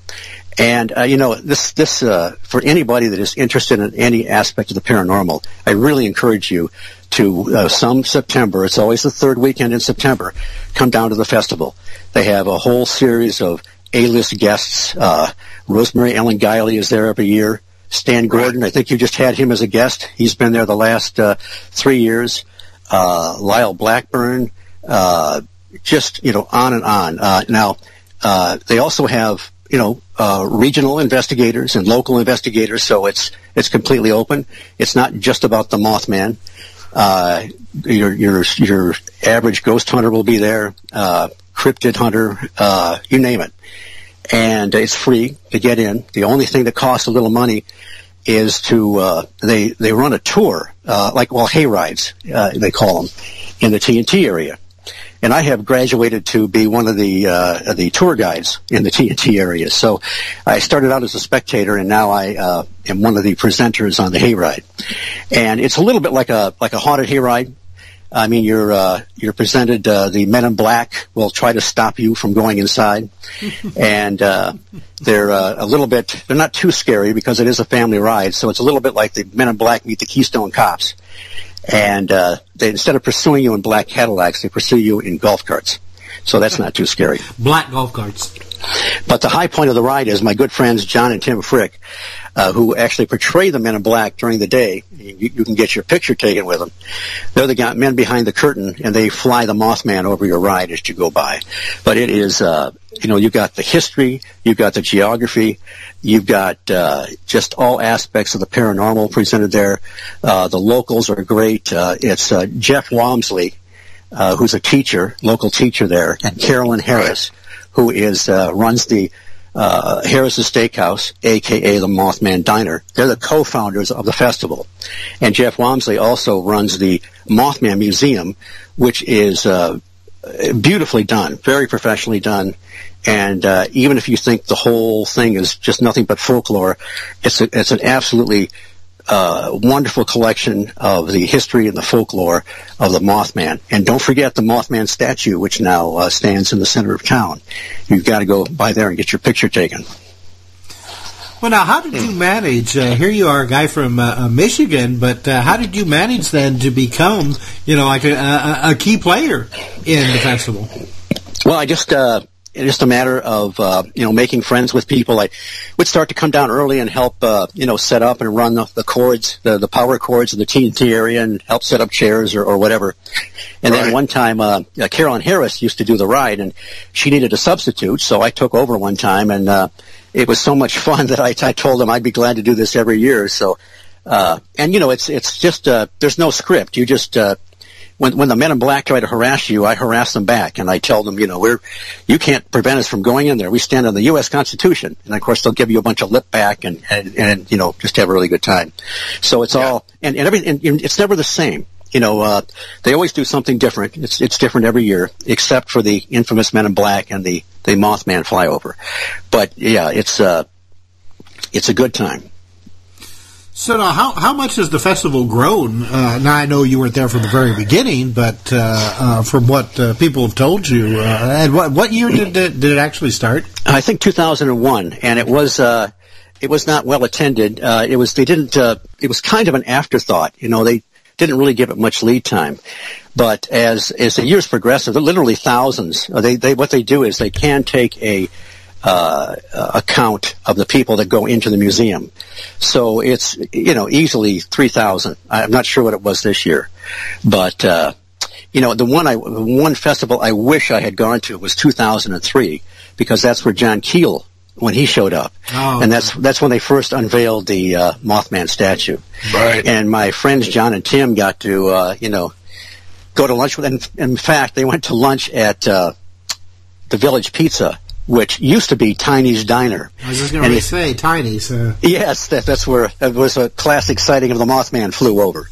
and uh, you know, this this uh, for anybody that is interested in any aspect of the paranormal, I really encourage you to uh, some September. It's always the third weekend in September. Come down to the festival. They have a whole series of A-list guests. Uh, Rosemary Ellen Guiley is there every year. Stan Gordon, I think you just had him as a guest. He's been there the last uh, three years. Uh, Lyle Blackburn, just you know, on and on. now, they also have you know, uh, regional investigators and local investigators, so it's it's completely open. It's not just about the Mothman. Uh, your your your average ghost hunter will be there, uh, cryptid hunter, uh, you name it, and it's free to get in. The only thing that costs a little money is to uh, they they run a tour, uh, like well hay rides they call them, in the TNT area and I have graduated to be one of the uh, the tour guides in the TNT area. So I started out as a spectator, and now I uh, am one of the presenters on the hayride. And it's a little bit like a like a haunted hayride. I mean, you're uh, you're presented. Uh, the Men in Black will try to stop you from going inside, *laughs* and uh, they're uh, a little bit. They're not too scary because it is a family ride. So it's a little bit like the Men in Black meet the Keystone Cops and uh, they, instead of pursuing you in black Cadillacs, they pursue you in golf carts. So that's not too scary. Black golf carts. But the high point of the ride is my good friends John and Tim Frick, uh, who actually portray the men in black during the day. You, you, can get your picture taken with them. They're the men behind the curtain, and they fly the Mothman over your ride as you go by. But it is, uh, you know, you've got the history, you've got the geography, you've got uh, just all aspects of the paranormal presented there. Uh, the locals are great. Uh, it's uh, Jeff Wamsley, who's a teacher, local teacher there, and Carolyn Harris, who is runs the uh, Harris's Steakhouse, aka the Mothman Diner. They're the co-founders of the festival. And Jeff Wamsley also runs the Mothman Museum, which is uh, beautifully done, very professionally done. And uh, even if you think the whole thing is just nothing but folklore, it's a, it's an absolutely uh, wonderful collection of the history and the folklore of the Mothman. And don't forget the Mothman statue, which now uh, stands in the center of town. You've got to go by there and get your picture taken. Well, now, how did you manage? Uh, here you are, a guy from uh, uh Michigan, but uh, how did you manage then to become, you know, like a, a, a key player in the festival? Well, I just uh, it's just a matter of uh, you know making friends with people. I would start to come down early and help uh, you know set up and run the, the cords, the, the power cords of the TNT area, and help set up chairs or, or whatever. And right. then one time, uh, uh, Carolyn Harris used to do the ride, and she needed a substitute, so I took over one time, and uh, it was so much fun *laughs* that I, I told them I'd be glad to do this every year. So. Uh, and you know, it's it's just uh, there's no script. You just uh, when when the men in black try to harass you, I harass them back, and I tell them, you know, we're you can't prevent us from going in there. We stand on the U.S. Constitution, and of course they'll give you a bunch of lip back and and, and you know just have a really good time. So it's yeah. all and and everything. And it's never the same. You know, uh, they always do something different. It's it's different every year, except for the infamous Men in Black and the the Mothman flyover. But yeah, it's uh, it's a good time. So now, how how much has the festival grown? Uh, now I know you weren't there from the very beginning, but uh, uh, from what uh, people have told you, uh, and what what year did did it actually start? I think 2001, and it was uh, it was not well attended. it was they didn't. it was kind of an afterthought. You know, they didn't really give it much lead time. But as as the years progress, literally thousands. They they what they do is they can take a uh, account of the people that go into the museum. So it's, you know, easily 3,000. I'm not sure what it was this year. But, uh, you know, the one I, one festival I wish I had gone to was 2003 because that's where John Keel when he showed up, oh, and that's that's when they first unveiled the uh, Mothman statue. Right. And my friends John and Tim got to uh, you know go to lunch with. And in fact, they went to lunch at uh, the Village Pizza which used to be Tiny's Diner. I was just going to say Tiny's. Uh... Yes, that, that's where it was a classic sighting of the Mothman flew over.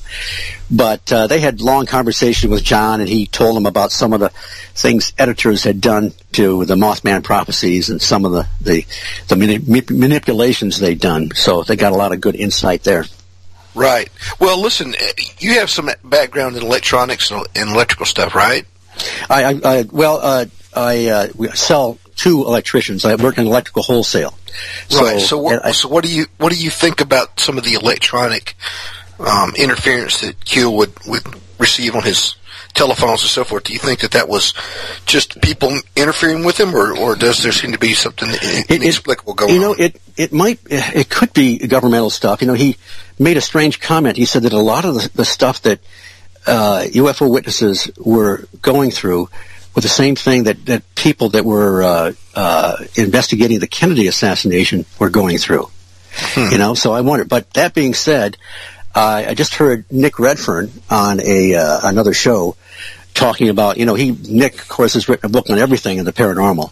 But uh, they had long conversation with John, and he told them about some of the things editors had done to the Mothman prophecies and some of the the, the manip- manipulations they'd done. So they got a lot of good insight there. Right. Well, listen, you have some background in electronics and electrical stuff, right? I, I, I well, uh, I uh, sell two electricians. I work in electrical wholesale. Right. So, what, I, so what do you what do you think about some of the electronic um, interference that Keel would would receive on his telephones and so forth? Do you think that that was just people interfering with him, or, or does there seem to be something inexplicable going on? You know, it it might it could be governmental stuff. You know, he made a strange comment. He said that a lot of the, the stuff that uh, UFO witnesses were going through with the same thing that, that people that were uh, uh, investigating the Kennedy assassination were going through. Hmm. You know, so I wonder. But that being said, uh, I just heard Nick Redfern on a uh, another show talking about. You know, he Nick, of course, has written a book on everything in the paranormal.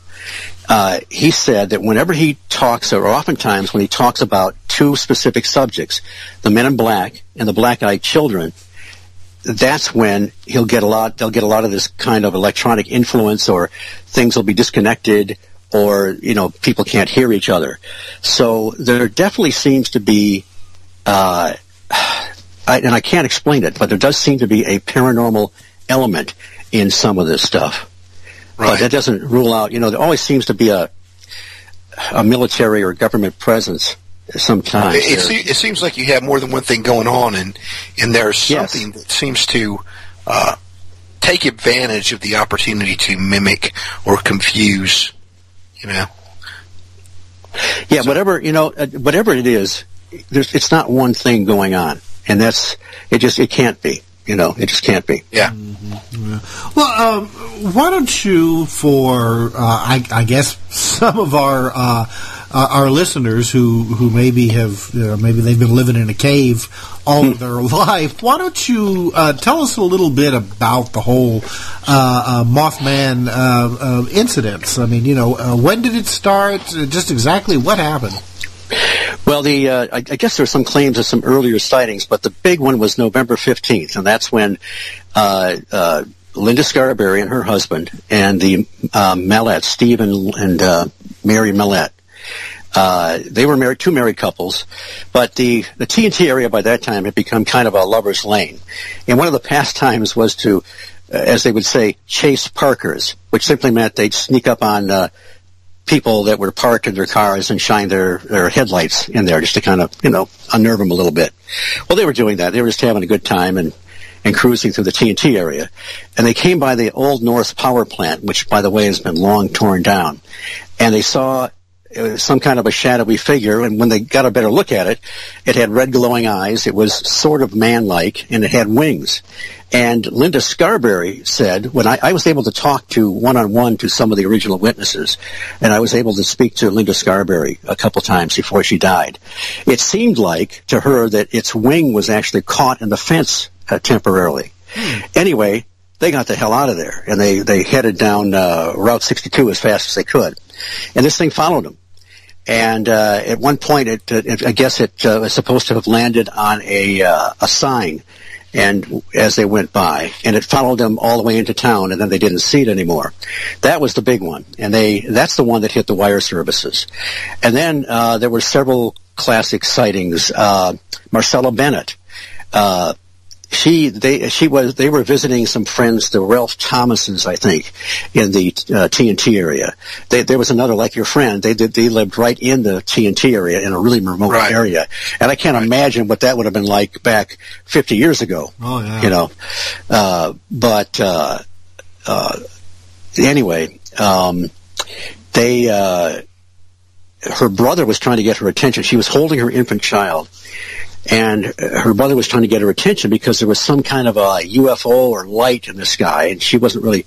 Uh, he said that whenever he talks, or oftentimes when he talks about two specific subjects, the Men in Black and the Black-Eyed Children, that's when he'll get a lot, they'll get a lot of this kind of electronic influence or things will be disconnected or, you know, people can't hear each other. So there definitely seems to be, uh, *sighs* I, and I can't explain it, but there does seem to be a paranormal element in some of this stuff. Right. But that doesn't rule out, you know, there always seems to be a, a military or government presence sometimes. It, it, it, seems like you have more than one thing going on, and and there's something yes. that seems to uh, take advantage of the opportunity to mimic or confuse, you know, Yeah, whatever you know, uh, whatever it is, there's it's not one thing going on, and that's it. Just it can't be. You know, it just can't be. Yeah. Well, um, why don't you, for uh, I, I guess *laughs* some of our uh, uh, our listeners who who maybe have uh, maybe they've been living in a cave all of their *laughs* life, why don't you uh, tell us a little bit about the whole uh, uh, Mothman uh, uh, incidents? I mean, you know, when did it start? Just exactly what happened? Well, the uh, I, I guess there were some claims of some earlier sightings, but the big one was November fifteenth, and that's when uh, uh, Linda Scarberry and her husband and the uh, Mallette, Steve and, and uh, Mary Mallette. Uh, they were married, two married couples, but the, the TNT area by that time had become kind of a lover's lane. And one of the pastimes was to, uh, as they would say, chase parkers, which simply meant they'd sneak up on, uh, people that were parked in their cars and shine their, their headlights in there just to kind of, you know, unnerve them a little bit. Well, they were doing that. They were just having a good time and, and cruising through the TNT area. And they came by the Old North Power Plant, which, by the way, has been long torn down. And they saw uh, some kind of a shadowy figure, and when they got a better look at it, it had red glowing eyes, it was sort of man-like, and it had wings. And Linda Scarberry said, when I, I was able to talk to one-on-one to some of the original witnesses, and I was able to speak to Linda Scarberry a couple times before she died, it seemed like to her that its wing was actually caught in the fence uh, temporarily. Anyway, they got the hell out of there, and they, they headed down uh, Route 62 as fast as they could. And this thing followed them. And uh, at one point, it, it, I guess it uh, was supposed to have landed on a uh, a sign, and as they went by, and it followed them all the way into town, and then they didn't see it anymore. That was the big one, and they that's the one that hit the wire services. And then uh, there were several classic sightings. Uh, Marcella Bennett. Uh, she they she was they were visiting some friends the Ralph Thomases I think in the uh, TNT area. They, there was another like your friend they did they lived right in the TNT area in a really remote Right. area. And I can't imagine what that would have been like back 50 years ago Oh yeah. you know. Uh, but uh, uh, anyway um, they uh, her brother was trying to get her attention. She was holding her infant child and her brother was trying to get her attention because there was some kind of a UFO or light in the sky, and she wasn't really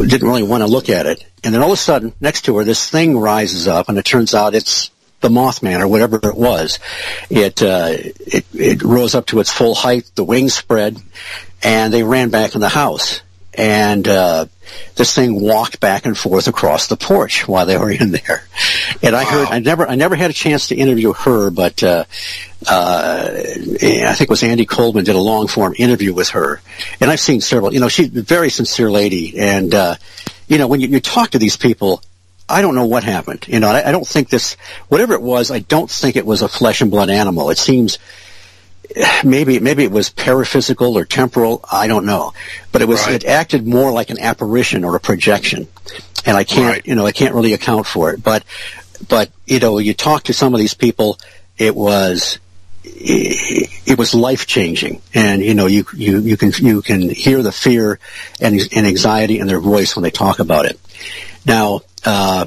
didn't really want to look at it. And then all of a sudden, next to her, this thing rises up, and it turns out it's the Mothman or whatever it was. It uh, it it rose up to its full height, the wings spread, and they ran back in the house. And uh, this thing walked back and forth across the porch while they were in there. And I heard, I never, I never had a chance to interview her, but uh, uh, I think it was Andy Coleman did a long form interview with her, and I've seen several. You know, she's a very sincere lady, and uh, you know, when you, you talk to these people, I don't know what happened. You know, I, I don't think this, whatever it was, I don't think it was a flesh and blood animal. It seems maybe maybe it was paraphysical or temporal. I don't know, but it was Right. it acted more like an apparition or a projection, and I can't Right. you know I can't really account for it. But but you know you talk to some of these people, it was it, it was life changing, and you know you you you can you can hear the fear and and anxiety in their voice when they talk about it. Now. Uh,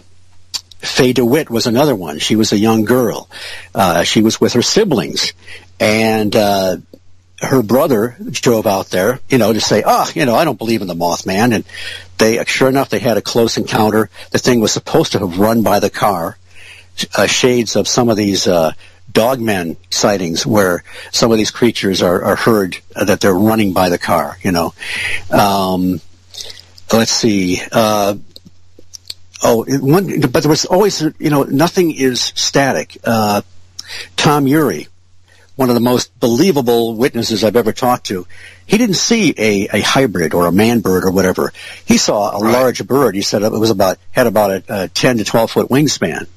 Faye DeWitt was another one. She was a young girl. Uh, she was with her siblings, and uh, her brother drove out there, you know, to say, "Ah, you know, I don't believe in the Mothman." And they, sure enough, they had a close encounter. The thing was supposed to have run by the car. Uh, shades of some of these uh, dogmen sightings, where some of these creatures are, are heard uh, that they're running by the car. You know, um, let's see. Uh, Oh, one, but there was always, you know, nothing is static. Uh, Tom Ury, one of the most believable witnesses I've ever talked to, he didn't see a, a hybrid or a man bird or whatever. He saw a large bird. He said it was about, had about a, a 10 to 12 foot wingspan.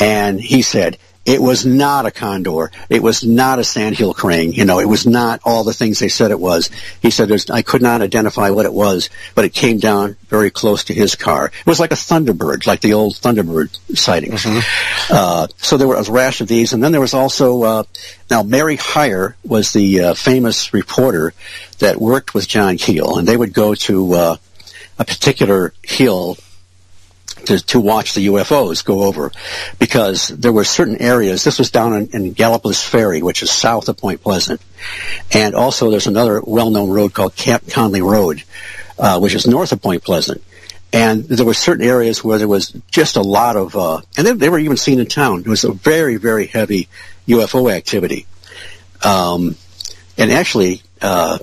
And he said, it was not a condor. It was not a sandhill crane. You know, it was not all the things they said it was. He said, There's, I could not identify what it was, but it came down very close to his car. It was like a Thunderbird, like the old Thunderbird sightings. Uh, so there were a rash of these. And then there was also, uh, now Mary Hyre was the uh, famous reporter that worked with John Keel, and they would go to uh, a particular hill to, to watch the UFOs go over because there were certain areas. This was down in, in Gallipolis Ferry, which is south of Point Pleasant. And also there's another well-known road called Camp Conley Road, uh, which is north of Point Pleasant. And there were certain areas where there was just a lot of, uh, and they, they were even seen in town. It was a very, very heavy UFO activity. Um, and actually, uh,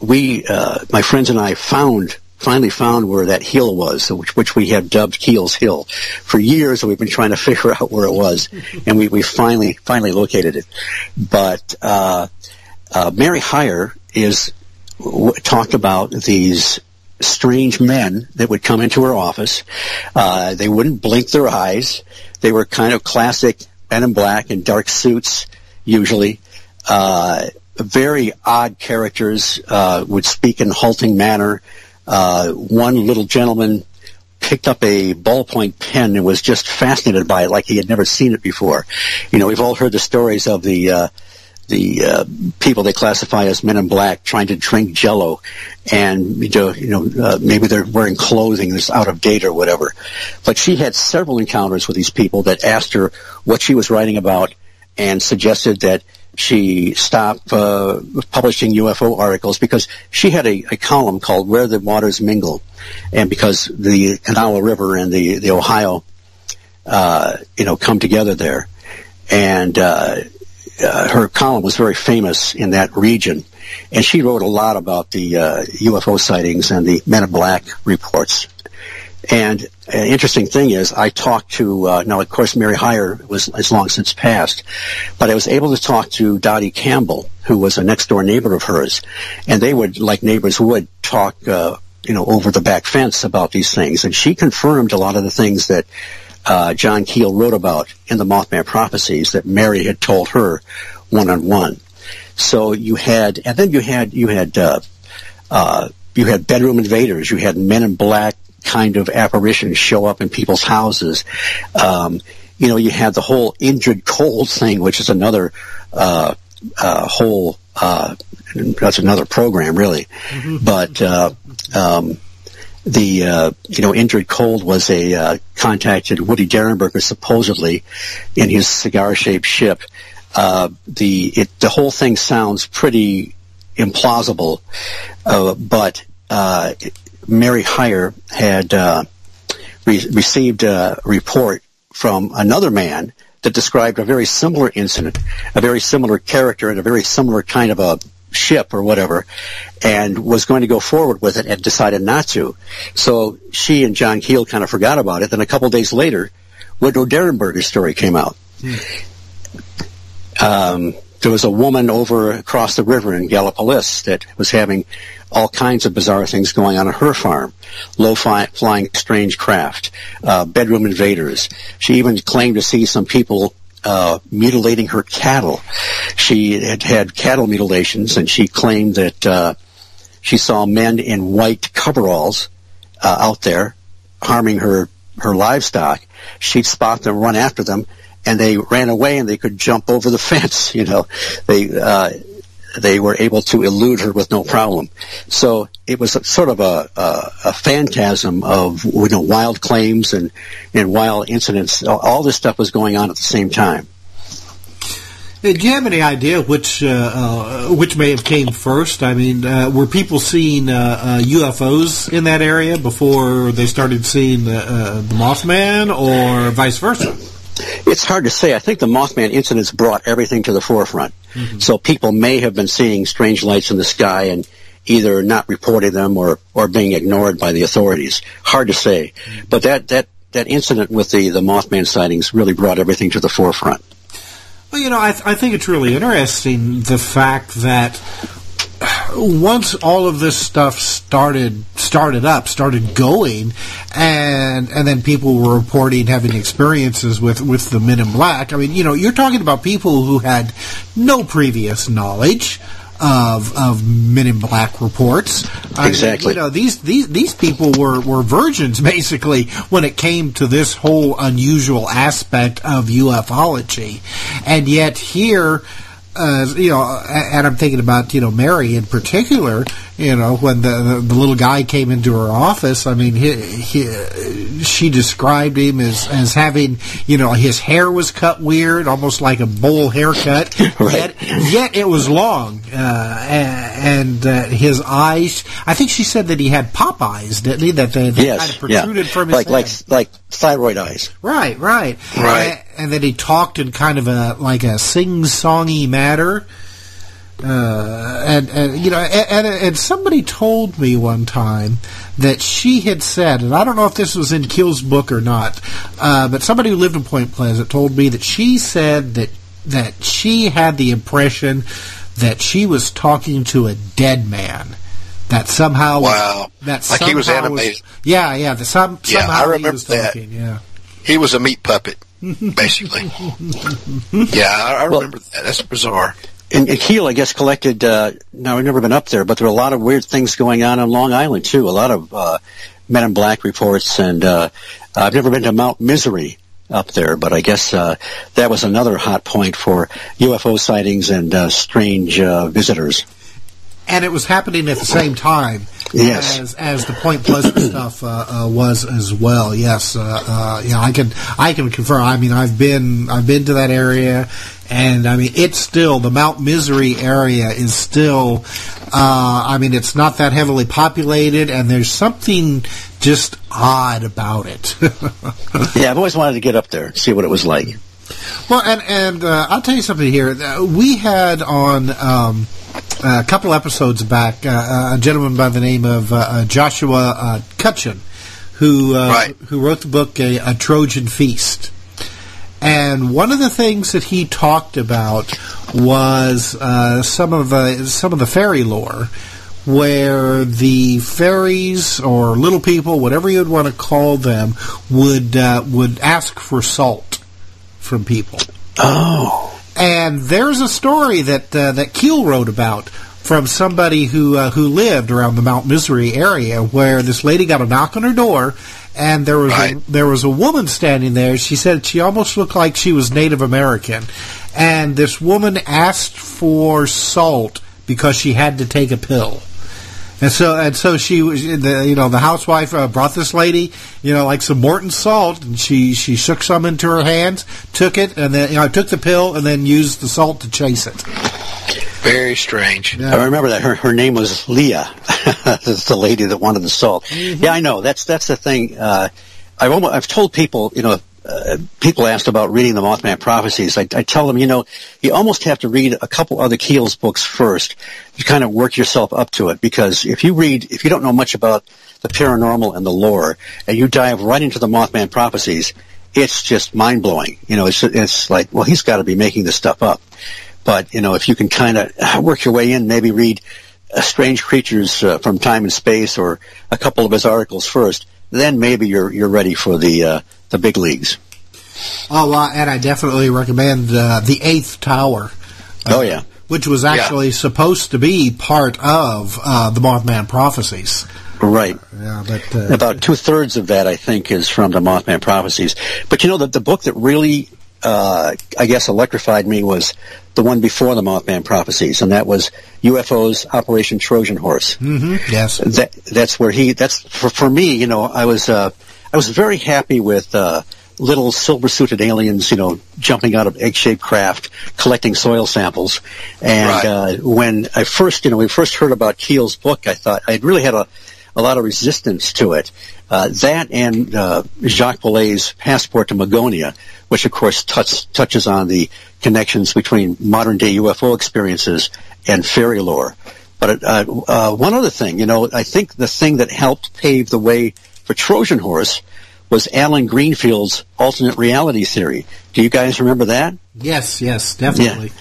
we, uh, my friends and I found finally found where that hill was, which, which we have dubbed Keel's Hill. For years, we've been trying to *laughs* figure out where it was, and we, we finally finally located it. But uh, uh, Mary Hyre is w- talked about these strange men that would come into her office. Uh, they wouldn't blink their eyes. They were kind of classic men in black in dark suits, usually. Uh, very odd characters uh, would speak in halting manner. Uh, one little gentleman picked up a ballpoint pen and was just fascinated by it like he had never seen it before. You know, we've all heard the stories of the uh, the uh, people they classify as men in black trying to drink jello and you know, uh, maybe they're wearing clothing that's out of date or whatever but she had several encounters with these people that asked her what she was writing about and suggested that she stopped uh, publishing UFO articles because she had a, a, column called "Where the Waters Mingle," and because the Kanawha River and the the Ohio, uh, you know, come together there, and uh, uh her column was very famous in that region, and she wrote a lot about the UFO uh, sightings and the Men in Black reports and an interesting thing is, I talked to uh, now, of course, Mary Hyre was has long since passed, but I was able to talk to Dottie Campbell, who was a next door neighbor of hers, and they would, like neighbors would, talk, uh, you know, over the back fence about these things, and she confirmed a lot of the things that uh, John Keel wrote about in the Mothman prophecies that Mary had told her one on one. So you had, and then you had you had. Uh, uh, you had bedroom invaders, you had men in black kind of apparitions show up in people's houses. Um, you know, you had the whole Indrid Cold thing, which is another uh, uh, whole. Uh, that's another program, really. Mm-hmm. But uh, um, the uh, you know Indrid Cold was a uh, contacted Woody Derenberger supposedly in his cigar-shaped ship. the it, the whole thing sounds pretty implausible, but Mary Hyre had uh, re- received a report from another man that described a very similar incident, a very similar character, and a very similar kind of a ship or whatever, and was going to go forward with it and decided not to. So she and John Keel kind of forgot about it. Then a couple days later, Woodrow Derenberger's story came out. Hmm. Um, there was a woman over across the river in Gallipolis that was having all kinds of bizarre things going on at her farm. Low flying strange craft, uh, bedroom invaders. She even claimed to see some people uh, mutilating her cattle. She had had cattle mutilations, and she claimed that uh, she saw men in white coveralls uh, out there harming her her livestock. She'd spot them, run after them, and they ran away, and they could jump over the *laughs* fence. You know, they uh, they were able to elude her with no problem. So it was sort of a, a, a phantasm of you know wild claims and and wild incidents. All this stuff was going on at the same time. Do you have any idea which uh, uh, which may have came first? I mean, uh, were people seeing UFOs uh, uh, in that area before they started seeing the, uh, the Mothman, or vice versa? It's hard to say. I think the Mothman incidents brought everything to the forefront. Mm-hmm. So people may have been seeing strange lights in the sky and either not reporting them or, or being ignored by the authorities. Hard to say. Mm-hmm. But that, that, that incident with the, the Mothman sightings really brought everything to the forefront. Well, you know, I, th- I think it's really interesting the fact that once all of this stuff started started up, started going, and and then people were reporting having experiences with with the Men in Black. I mean, you know, you're talking about people who had no previous knowledge of of Men in Black reports. Exactly. I mean, you know, these these these people were were virgins *laughs* basically when it came to this whole unusual aspect of ufology, and yet here uh, you know, and I'm thinking about you know Mary in particular. You know, when the, the, little guy came into her office, I mean, he, he, she described him as, as having, you know, his hair was cut weird, almost like a bowl haircut. *laughs* Right. Yet, yet it was long. Uh, and uh, his eyes, I think she said that he had pop eyes, didn't he? That they, they yes, kind of protruded yeah. from his like head. like like thyroid eyes. Right, right, Right. And, and then he talked in kind of a like a sing-songy manner. Uh, and, and you know, and, and, and somebody told me one time that she had said, and I don't know if this was in Keel's book or not, uh, but somebody who lived in Point Pleasant told me that she said that that she had the impression that she was talking to a dead man. That somehow, Wow. that Like he was somehow animated. yeah, yeah. The some Yeah, somehow I he remember was that. talking. Yeah. He was a meat puppet, basically. *laughs* yeah, I, I remember that. That's bizarre. And, Keel, I guess, collected. Uh, now I've never been up there, but there were a lot of weird things going on on Long Island too. A lot of uh, Men in Black reports, and uh, I've never been to Mount Misery up there, but I guess uh, that was another hot point for UFO sightings and uh, strange uh, visitors. and it was happening at the same time Yes. as as the Point Pleasant *clears throat* stuff uh, uh, was as well. Yes, uh, uh, yeah, I can I can confirm. I mean, I've been I've been to that area, and I mean, it's still the Mount Misery area is still. Uh, I mean, it's not that heavily populated, and there's something just odd about it. *laughs* Yeah, I've always wanted to get up there, see what it was like. Well, and and uh, I'll tell you something here. We had on um, a couple episodes back uh, a gentleman by the name of uh, uh, Joshua uh, Cutchin, who uh, Right. who wrote the book a, a Trojan Feast. And one of the things that he talked about was uh, some of the some of the fairy lore, where the fairies or little people, whatever you would want to call them, would uh, would ask for salt from people. Oh, And there's a story that uh, that Keel wrote about from somebody who uh, who lived around the Mount Misery area, where this lady got a knock on her door, and there was Right. a, there was a woman standing there. She said she almost looked like she was Native American, and this woman asked for salt because she had to take a pill. And so, and so she was, the, you know, the housewife uh, brought this lady, you know, like some Morton salt, and she she shook some into her hands, took it, and then you know, took the pill, and then used the salt to chase it. Very strange. Yeah. I remember that her her name was Leah. *laughs* That's the lady that wanted the salt. Mm-hmm. Yeah, I know. That's that's the thing. Uh, I've almost, I've told people, you know, uh, people asked about reading the Mothman prophecies. I, I tell them, you know, you almost have to read a couple other Keel's books first. You kind of work yourself up to it because if you read, if you don't know much about the paranormal and the lore, and you dive right into the Mothman prophecies, it's just mind blowing. You know, it's it's like, well, he's got to be making this stuff up. But you know, if you can kind of *sighs* work your way in, maybe read uh, Strange Creatures uh, from Time and Space or a couple of his articles first, then maybe you're you're ready for the uh, the big leagues. Oh, uh, and I definitely recommend uh, the Eighth Tower. uh, Oh yeah, which was actually supposed to be part of uh, the Mothman prophecies. right. Yeah, but uh, About two thirds of that, I think, is from the Mothman prophecies. But you know, the the book that really, uh, I guess, electrified me was the one before the Mothman prophecies, and that was UFOs Operation Trojan Horse. mhm, yes, that that's where he that's for, for me you know i was uh i was very happy with uh little silver suited aliens you know jumping out of egg shaped craft collecting soil samples. And Right. uh when i first you know we first heard about keel's book i thought i really had a a lot of resistance to it. Uh that and uh jacques Vallée's passport to magonia which of course touch, touches on the connections between modern day ufo experiences and fairy lore. But uh, uh, one other thing, you know, I think the thing that helped pave the way for Trojan Horse was Allen Greenfield's alternate reality theory. Do you guys remember that? yes, yes, definitely.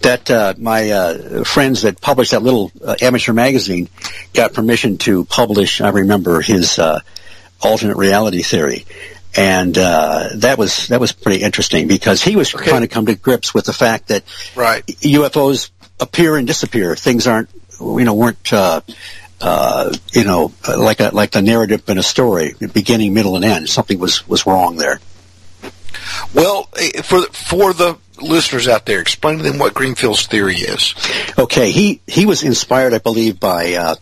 That uh, my uh, friends that published that little uh, amateur magazine got permission to publish. I remember his uh, alternate reality theory, and uh, that was that was pretty interesting because he was trying to come to grips with the fact that Right. UFOs appear and disappear. Things aren't, you know, weren't, uh, you know, like a, like the narrative in a story, beginning, middle, and end. Something was was wrong there. Well, eh, for for the listeners out there, explain to them what Greenfield's theory is. Okay, he he was inspired, I believe, by uh,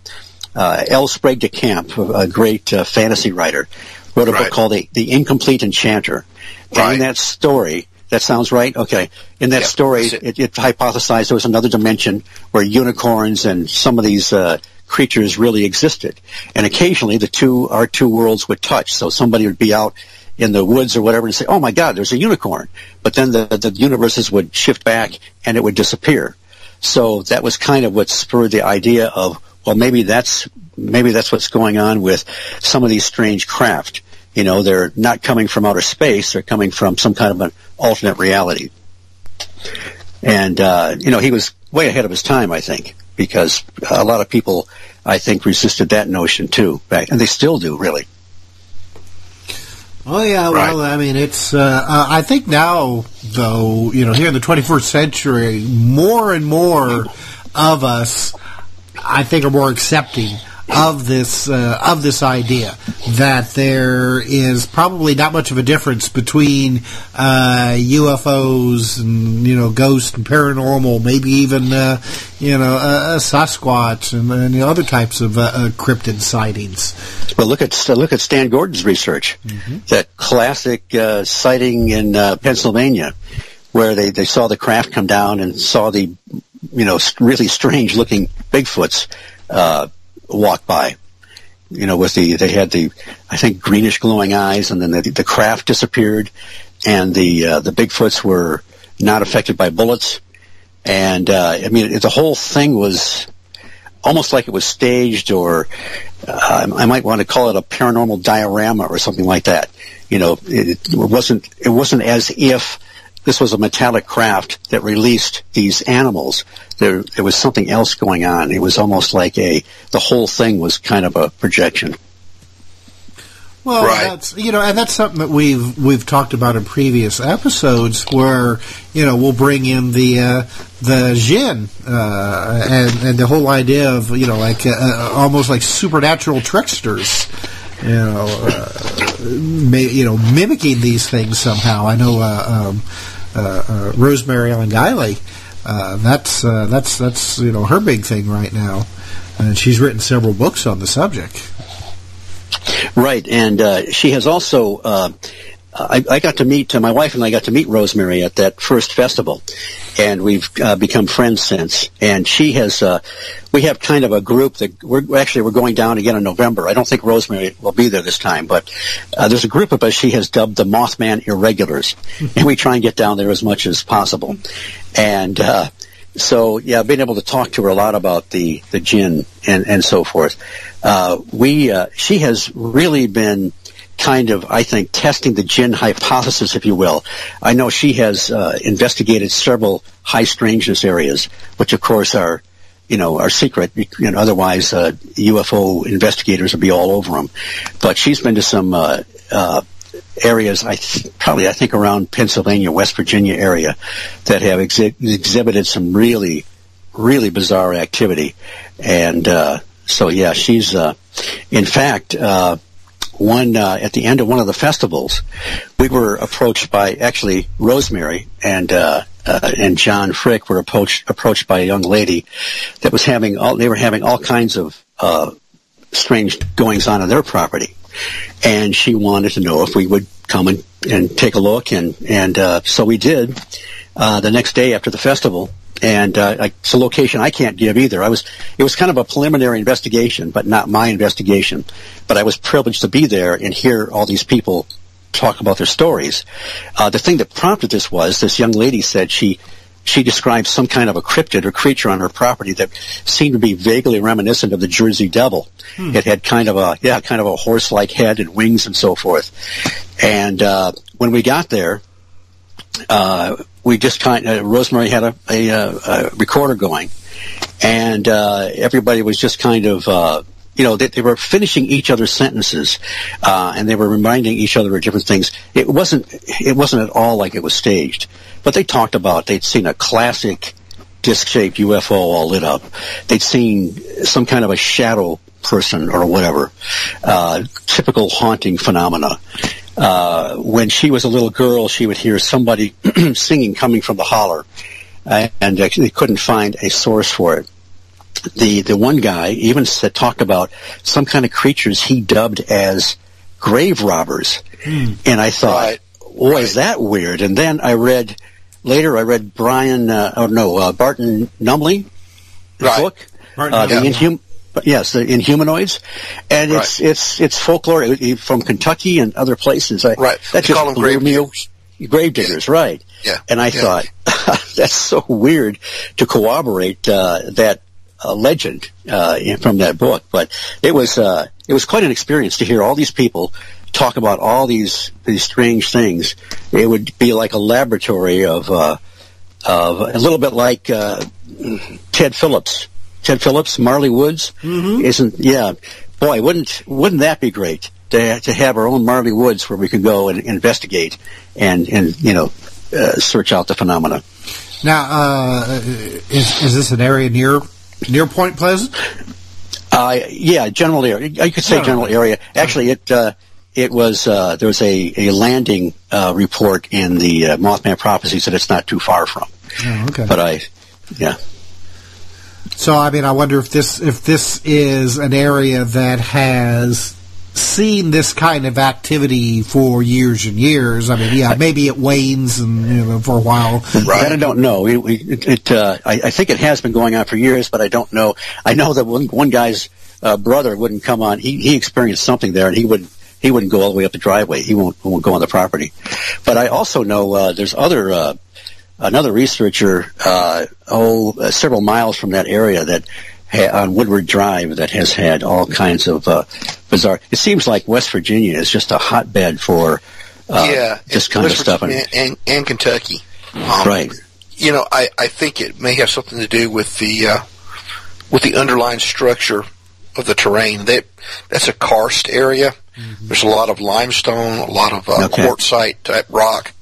uh, L. Sprague de Camp, a great uh, fantasy writer, wrote a Right. book called the, the Incomplete Enchanter. And Right. in that story, that sounds right. Okay, in that Yeah, story, that's it. It, hypothesized there was another dimension where unicorns and some of these uh, creatures really existed, and occasionally the two our two worlds would touch. So somebody would be out in the woods or whatever and say, "Oh my God, there's a unicorn," but then the the universes would shift back and it would disappear. So that was kind of what spurred the idea of, well, maybe that's maybe that's what's going on with some of these strange craft. You know, they're not coming from outer space; they're coming from some kind of an alternate reality. And uh, you know, he was way ahead of his time, I think, because a lot of people, I think, resisted that notion too, back, and they still do, really. Oh yeah, well, I mean, it's. Uh, uh, I think now, though, you know, here in the 21st century, more and more of us, I think, are more accepting of this uh, of this idea that there is probably not much of a difference between uh, UFOs and you know ghosts and paranormal, maybe even uh, you know uh, Sasquatch and, and the other types of uh, uh, cryptid sightings. Well, look at look at Stan Gordon's research. That classic uh, sighting in uh, Pennsylvania, where they, they saw the craft come down and saw the you know really strange looking Bigfoots uh, walk by. You know, with the they had the I think greenish glowing eyes, and then the, the craft disappeared, and the uh, the Bigfoots were not affected by bullets. And uh, I mean, it, the whole thing was almost like it was staged, or uh, I might want to call it a paranormal diorama or something like that. You know, it, it wasn't it wasn't as if this was a metallic craft that released these animals. There, there was something else going on. It was almost like a the whole thing was kind of a projection. Well, Right. that's you know, and that's something that we've we've talked about in previous episodes, where you know we'll bring in the uh, the jinn uh, and and the whole idea of you know like uh, uh, almost like supernatural tricksters, you know, uh, may, you know mimicking these things somehow. I know uh, um, Rosemary Ellen Guiley. Uh, that's uh, that's that's you know her big thing right now, and she's written several books on the subject. Right, and uh, she has also. I, I got to meet uh, my wife and I got to meet Rosemary at that first festival, and we've uh, become friends since. And she has. Uh, we have kind of a group that we're actually we're going down again in November. I don't think Rosemary will be there this time, but uh, there's a group of us she has dubbed the Mothman Irregulars, and we try and get down there as much as possible. And uh, so yeah, being able to talk to her a lot about the the jinn and and so forth. Uh, we uh, she has really been kind of I think testing the jinn hypothesis, if you will. I know she has uh, investigated several high strangeness areas, which of course are you know are secret. You know, otherwise uh, UFO investigators would be all over them. But she's been to some. Uh, uh, areas, I th- probably I think around Pennsylvania, West Virginia area, that have exhi- exhibited some really, really bizarre activity, and uh, so yeah, she's. Uh, in fact, uh, one uh, at the end of one of the festivals, we were approached by actually Rosemary and. Uh, uh, and John Frick were approached approached by a young lady that was having all they were having all kinds of uh, strange goings on on their property, and she wanted to know if we would come and, and take a look, and and uh, so we did. Uh, the next day after the festival, and uh, I, it's a location I can't give either. I was it was kind of a preliminary investigation, but not my investigation. But I was privileged to be there and hear all these people talk about their stories. Uh, the thing that prompted this was this young lady said she she described some kind of a cryptid or creature on her property that seemed to be vaguely reminiscent of the Jersey Devil. It had kind of a yeah, kind of a horse-like head and wings and so forth. And uh, when we got there, uh, we just kind of Rosemary had a, a, uh, a recorder going, and uh, everybody was just kind of. Uh, you know, they, they were finishing each other's sentences, uh, and they were reminding each other of different things. It wasn't, it wasn't at all like it was staged, but they talked about they'd seen a classic disc-shaped UFO all lit up. They'd seen some kind of a shadow person or whatever, uh, typical haunting phenomena. Uh, when she was a little girl, she would hear somebody *clears throat* singing coming from the holler, uh, and they couldn't find a source for it. The the one guy even said, talked about some kind of creatures he dubbed as grave robbers, and I thought, Right. boy, is that weird. And then I read later. I read Brian, uh, oh no, uh, Barton Nunnelly, his Right. book, Barton uh, the Nunnelly. Inhum- Yes, the Inhumanoids, and it's Right. it's it's folklore uh, from Kentucky and other places. I, Right. That They just call them grave diggers. Grave diggers, right? Yeah. And I Yeah. thought *laughs* that's so weird to corroborate uh, that uh, legend uh, from that book, but it was uh, it was quite an experience to hear all these people talk about all these these strange things. It would be like a laboratory of uh, of a little bit like uh, Ted Phillips. Ted Phillips, Marley Woods, isn't? Yeah, boy, wouldn't wouldn't that be great to to have our own Marley Woods where we could go and investigate and and you know uh, search out the phenomena. Now, uh, is is this an area near near Point Pleasant? Uh, yeah, general area. You could say general area. Actually, it uh, it was uh, there was a, a landing uh, report in the uh, Mothman Prophecies that it's not too far from. Oh, okay. But I, yeah, So, I mean, I wonder if this if this is an area that has seen this kind of activity for years and years. I mean, yeah, maybe it wanes and you know for a while. that I don't know. It, it, it uh, I, I think it has been going on for years, but I don't know. I know that one, one guy's uh, brother wouldn't come on. He he experienced something there, and he would he wouldn't go all the way up the driveway. He won't won't go on the property. But I also know uh, there's other. Another researcher, uh, oh, uh, several miles from that area that ha- on Woodward Drive that has had all kinds of uh, bizarre. It seems like West Virginia is just a hotbed for uh, yeah, this and kind of stuff. Virginia And, and Kentucky. Um, right. You know, I, I think it may have something to do with the uh, with the underlying structure of the terrain. That that's a karst area. There's a lot of limestone, a lot of uh, Okay. quartzite type rock,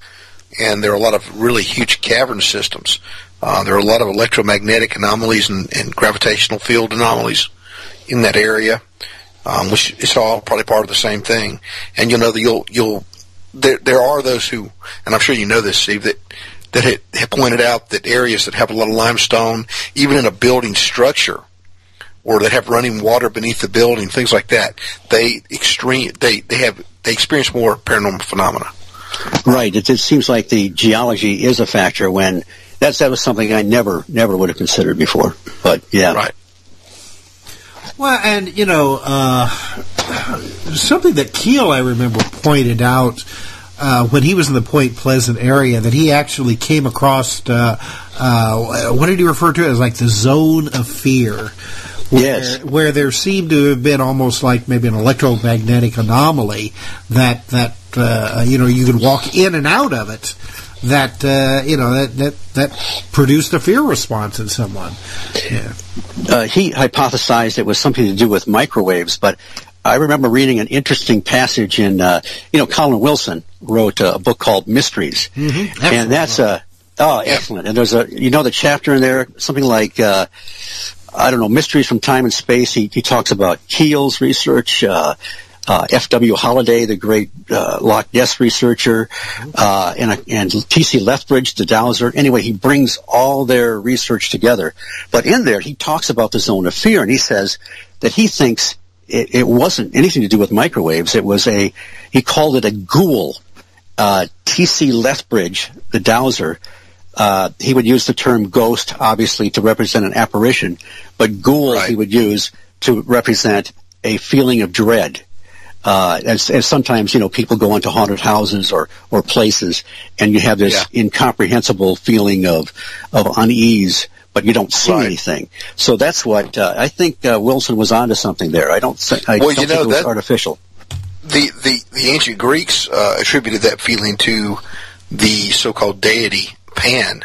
and there are a lot of really huge cavern systems. Uh, there are a lot of electromagnetic anomalies and, and gravitational field anomalies in that area, um, which is all probably part of the same thing. And you'll know that you'll you'll there there are those who, and I'm sure you know this, Steve, that that have pointed out that areas that have a lot of limestone, even in a building structure, or that have running water beneath the building, things like that, they extreme they they have they experience more paranormal phenomena. Right. It, it seems like the geology is a factor when that's that was something I never never would have considered before. But yeah. Right. Well, and you know, uh, something that Keel I remember pointed out uh, when he was in the Point Pleasant area that he actually came across. Uh, uh, what did he refer to it as? Like the zone of fear. Where, Yes. where there seemed to have been almost like maybe an electromagnetic anomaly that that uh, you know you could walk in and out of it. That uh, you know that, that that produced a fear response in someone. Yeah. uh, he hypothesized it was something to do with microwaves, but I remember reading an interesting passage in, uh, you know, Colin Wilson wrote a book called Mysteries, Excellent and that's a oh excellent. And there's a you know the chapter in there something like. Uh, I don't know, mysteries from time and space. He, he talks about Keel's research, uh, F.W. Holliday, the great uh, Loch Ness researcher, uh, and, and T.C. Lethbridge, the dowser. Anyway, he brings all their research together. But in there, he talks about the zone of fear, and he says that he thinks it, it wasn't anything to do with microwaves. It was a, he called it a ghoul. Uh, T.C. Lethbridge, the dowser, uh, he would use the term ghost, obviously, to represent an apparition, but ghoul Right. he would use to represent a feeling of dread. Uh, as, as sometimes, you know, people go into haunted houses or, or places, and you have this Yeah. incomprehensible feeling of, of unease, but you don't see Right. anything. So that's what, uh, I think, uh, Wilson was onto something there. I don't think, I Well, don't you think it was that- artificial. the the, the ancient Greeks uh, attributed that feeling to the so-called deity Pan,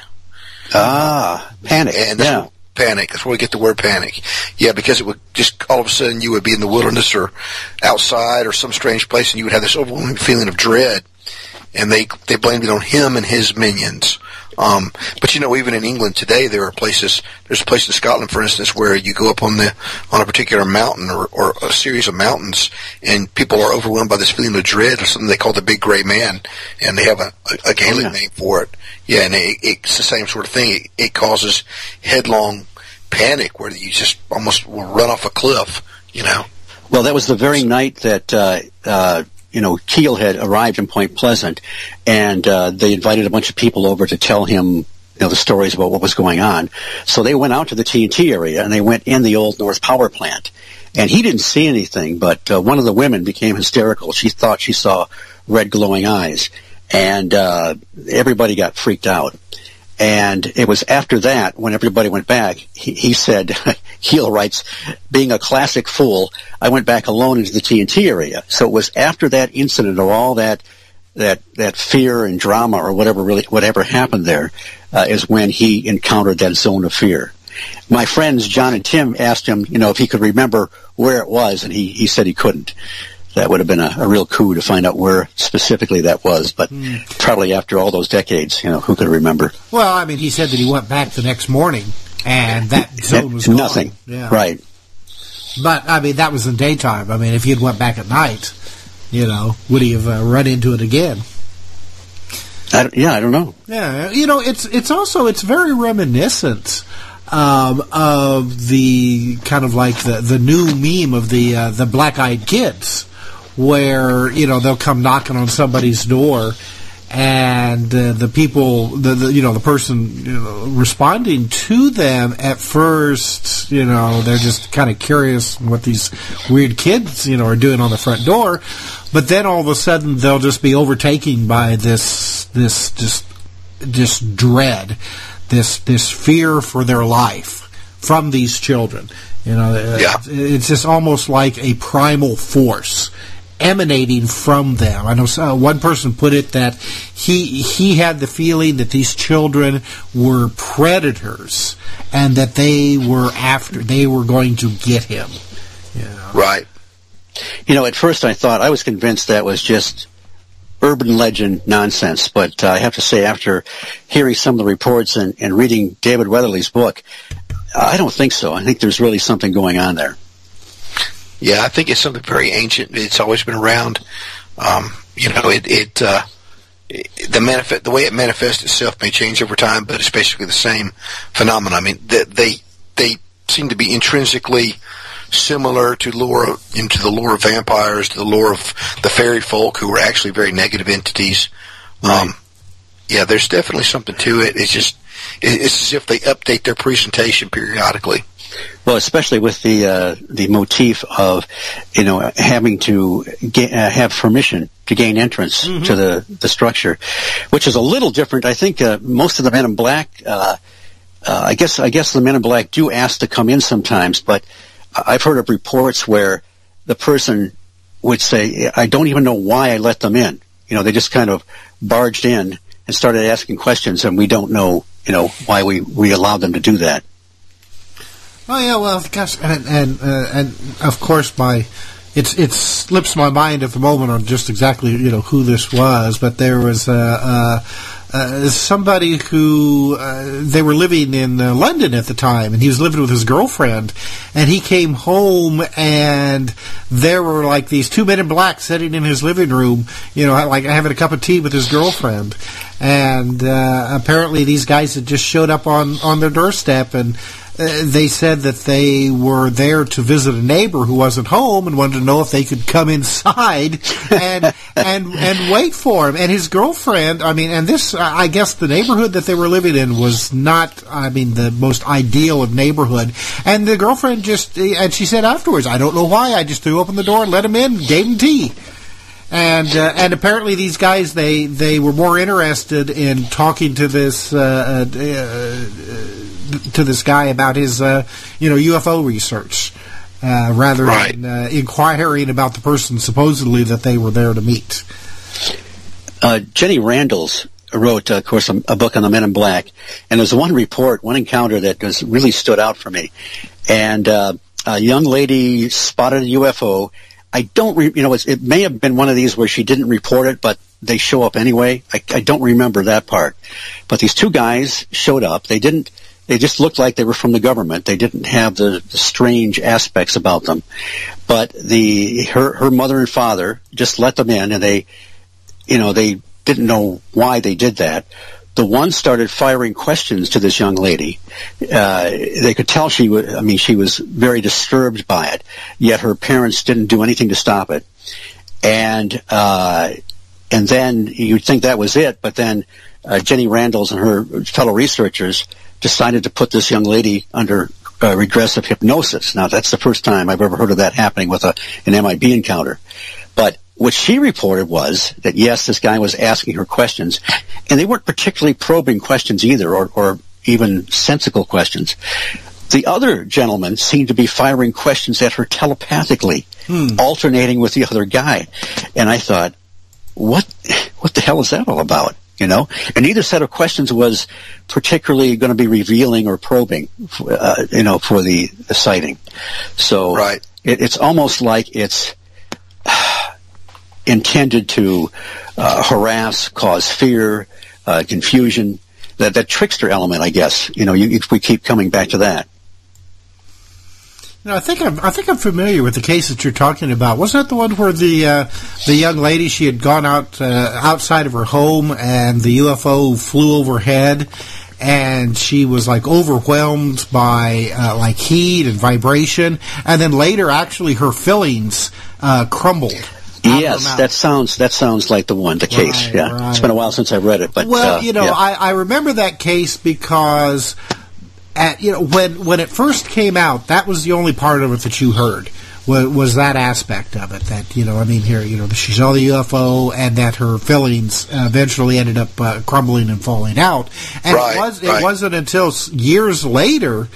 Ah, panic. and yeah. Panic. That's where we get the word panic. Yeah, because it would just all of a sudden you would be in the wilderness or outside or some strange place, and you would have this overwhelming feeling of dread. And they they blamed it on him and his minions, Um, but you know, even in England today, there are places. There's a place in Scotland, for instance, where you go up on the on a particular mountain or, or a series of mountains, and people are overwhelmed by this feeling of dread or something they call the Big Gray Man, and they have a, a, a Gaelic Oh, yeah. name for it. Yeah, and it, it's the same sort of thing. It, it causes headlong panic where you just almost will run off a cliff. You know. Well, that was the very night that uh, uh, you know Keel had arrived in Point Pleasant, and uh, they invited a bunch of people over to tell him you know the stories about what was going on. So they went out to the TNT area and they went in the old North Power Plant, and he didn't see anything, but uh, one of the women became hysterical. She thought she saw red glowing eyes, and uh, everybody got freaked out. And it was after that, when everybody went back, he, he said, *laughs* Keel writes, being a classic fool, I went back alone into the TNT area. So it was after that incident of all that, that, that fear and drama or whatever really, whatever happened there, uh, is when he encountered that zone of fear. My friends, John and Tim, asked him, you know, if he could remember where it was, and he, he said he couldn't. That would have been a, a real coup to find out where specifically that was, but probably after all those decades, you know, who could remember? Well, I mean, he said that he went back the next morning, and that *laughs* zone was gone. Nothing. Yeah. Right. But I mean, that was in daytime. I mean, if he had went back at night, you know, would he have uh, run into it again? I yeah, I don't know. Yeah, you know, it's it's also it's very reminiscent um, of the kind of like the the new meme of the uh, the black eyed kids, where you know they'll come knocking on somebody's door. And uh, the people, the, the you know the person you know, responding to them at first, you know they're just kind of curious what these weird kids you know are doing on the front door, but then all of a sudden they'll just be overtaken by this this just this dread, this this fear for their life from these children. You know, uh, Yeah. it's just almost like a primal force emanating from them. I know uh, one person put it that he he had the feeling that these children were predators and that they were after they were going to get him. Right. You know, at first I thought I was convinced that was just urban legend nonsense, but uh, I have to say, after hearing some of the reports and, and reading David Weatherly's book, I don't think so. I think there's really something going on there. Yeah, I think it's something very ancient. It's always been around. Um, you know, it, it, uh, it the manifest, the way it manifests itself may change over time, but it's basically the same phenomenon. I mean, they, they, they seem to be intrinsically similar to lore, into the lore of vampires, to the lore of the fairy folk who are actually very negative entities. Um, yeah, there's definitely something to it. It's just, it's as if they update their presentation periodically. Well, especially with the uh, the motif of you know having to ga- uh, have permission to gain entrance to the the structure, which is a little different. I think uh, most of the Men in Black, uh, uh, I guess I guess the Men in Black do ask to come in sometimes, but I've heard of reports where the person would say, "I don't even know why I let them in." You know, they just kind of barged in and started asking questions, and we don't know, you know, why we we allowed them to do that. Oh yeah, well, gosh, and and uh, and of course, my it's it slips my mind at the moment on just exactly you know who this was, but there was uh, uh, uh, somebody who uh, they were living in uh, London at the time, and he was living with his girlfriend, and he came home, and there were like these two men in black sitting in his living room, you know, like having a cup of tea with his girlfriend, and uh, apparently these guys had just showed up on on their doorstep and uh, they said that they were there to visit a neighbor who wasn't home and wanted to know if they could come inside and *laughs* and and wait for him. And his girlfriend, I mean, and this, I guess, the neighborhood that they were living in was not, I mean, the most ideal of neighborhood. And the girlfriend just, and she said afterwards, I don't know why, I just threw open the door and let him in, gave him tea and uh, and apparently these guys they they were more interested in talking to this uh, uh, uh, to this guy about his uh, you know UFO research uh, rather Right. than uh, inquiring about the person supposedly that they were there to meet. uh, Jenny Randles wrote, uh, of course, a, a book on the Men in Black, and there's one report, one encounter that was really stood out for me. And uh, a young lady spotted a UFO. I don't, re- you know, it's, it may have been one of these where she didn't report it, but they show up anyway. I, I don't remember that part. But these two guys showed up. They didn't, they just looked like they were from the government. They didn't have the, the strange aspects about them. But the, her, her mother and father just let them in and they, you know, they didn't know why they did that the one started firing questions to this young lady. Uh, they could tell she was, I mean, she was very disturbed by it, yet her parents didn't do anything to stop it. And, uh, and then you'd think that was it, but then uh, Jenny Randles and her fellow researchers decided to put this young lady under uh, regressive hypnosis. Now, that's the first time I've ever heard of that happening with a, an MIB encounter. But what she reported was that yes, this guy was asking her questions, and they weren't particularly probing questions either, or, or even sensical questions. The other gentleman seemed to be firing questions at her telepathically, hmm. alternating with the other guy. And I thought, what, what the hell is that all about? You know, and neither set of questions was particularly going to be revealing or probing, uh, you know, for the, the sighting. So right. It, it's almost like it's, *sighs* intended to uh, harass, cause fear, uh, confusion. That that trickster element, I guess. You know, you, we keep coming back to that. No, I think I'm, I think I'm familiar with the case that you're talking about. Wasn't that the one where the uh, the young lady she had gone out uh, outside of her home and the UFO flew overhead, and she was like overwhelmed by uh, like heat and vibration, and then later actually her fillings uh, crumbled Yes, that sounds that sounds like the one, the case. Right, yeah, right. it's been a while since I read it, but well, uh, you know, yeah. I, I remember that case because at you know when when it first came out, that was the only part of it that you heard was, was that aspect of it. That you know, I mean, here you know, she saw the UFO and that her fillings eventually ended up uh, crumbling and falling out, and right, it was it wasn't until years later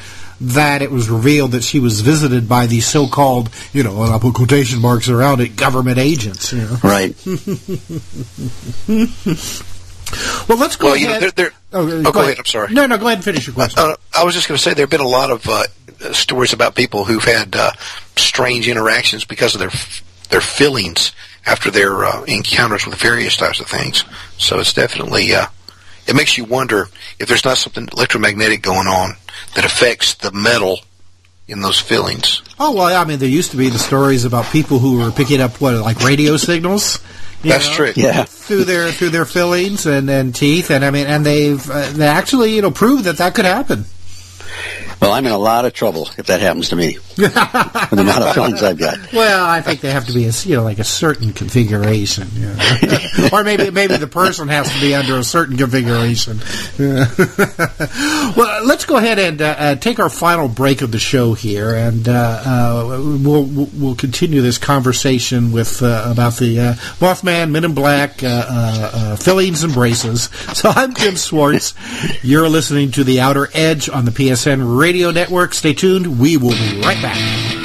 that it was revealed that she was visited by these so-called, you know, and I'll put quotation marks around it, government agents. You know? Right. *laughs* well, let's go well, ahead. You know, they're, they're, oh, oh, go, go ahead. ahead. I'm sorry. No, no, go ahead and finish your question. Uh, I was just going to say there have been a lot of uh, stories about people who've had uh, strange interactions because of their their feelings after their uh, encounters with various types of things. So it's definitely uh, it makes you wonder if there's not something electromagnetic going on that affects the metal in those fillings. Oh well, I mean, there used to be the stories about people who were picking up what like radio signals. That's know, true. Yeah, through their through their fillings and, and teeth, and I mean, and they've uh, they actually you know proved that that could happen. Well, I'm in a lot of trouble if that happens to me. *laughs* with the amount of fillings I've got. Well, I think they have to be a you know like a certain configuration, you know. or maybe maybe the person has to be under a certain configuration. *laughs* well, let's go ahead and uh, uh, take our final break of the show here, and uh, uh we'll we'll continue this conversation with uh, about the uh, Mothman, Men in Black, fillings and braces. So I'm Tim Swartz. You're listening to the Outer Edge on the PSN Radio Network. Stay tuned. We will be right back.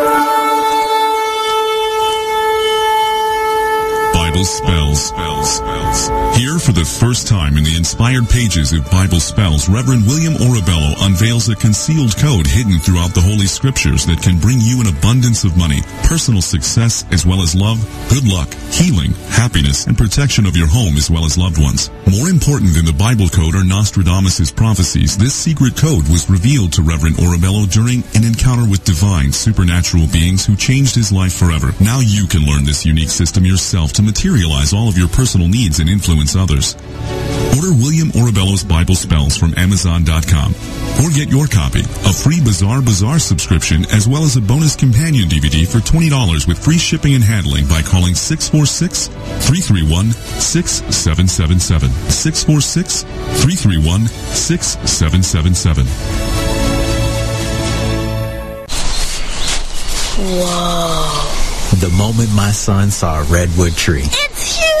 Bible spells, spells, spells. Here for the first time in the inspired pages of Bible spells, Reverend William Oribello unveils a concealed code hidden throughout the Holy Scriptures that can bring you an abundance of money, personal success, as well as love, good luck, healing, happiness, and protection of your home as well as loved ones. More important than the Bible code are Nostradamus' prophecies. This secret code was revealed to Reverend Oribello during an encounter with divine, supernatural beings who changed his life forever. Now you can learn this unique system yourself to materialize all of your personal needs and influence others. Order William Oribello's Bible Spells from Amazon.com or get your copy, a free Bizarre Bazaar subscription, as well as a bonus companion DVD for $20 with free shipping and handling by calling 646-331-6777. 646-331-6777. Whoa. The moment my son saw a redwood tree It's huge!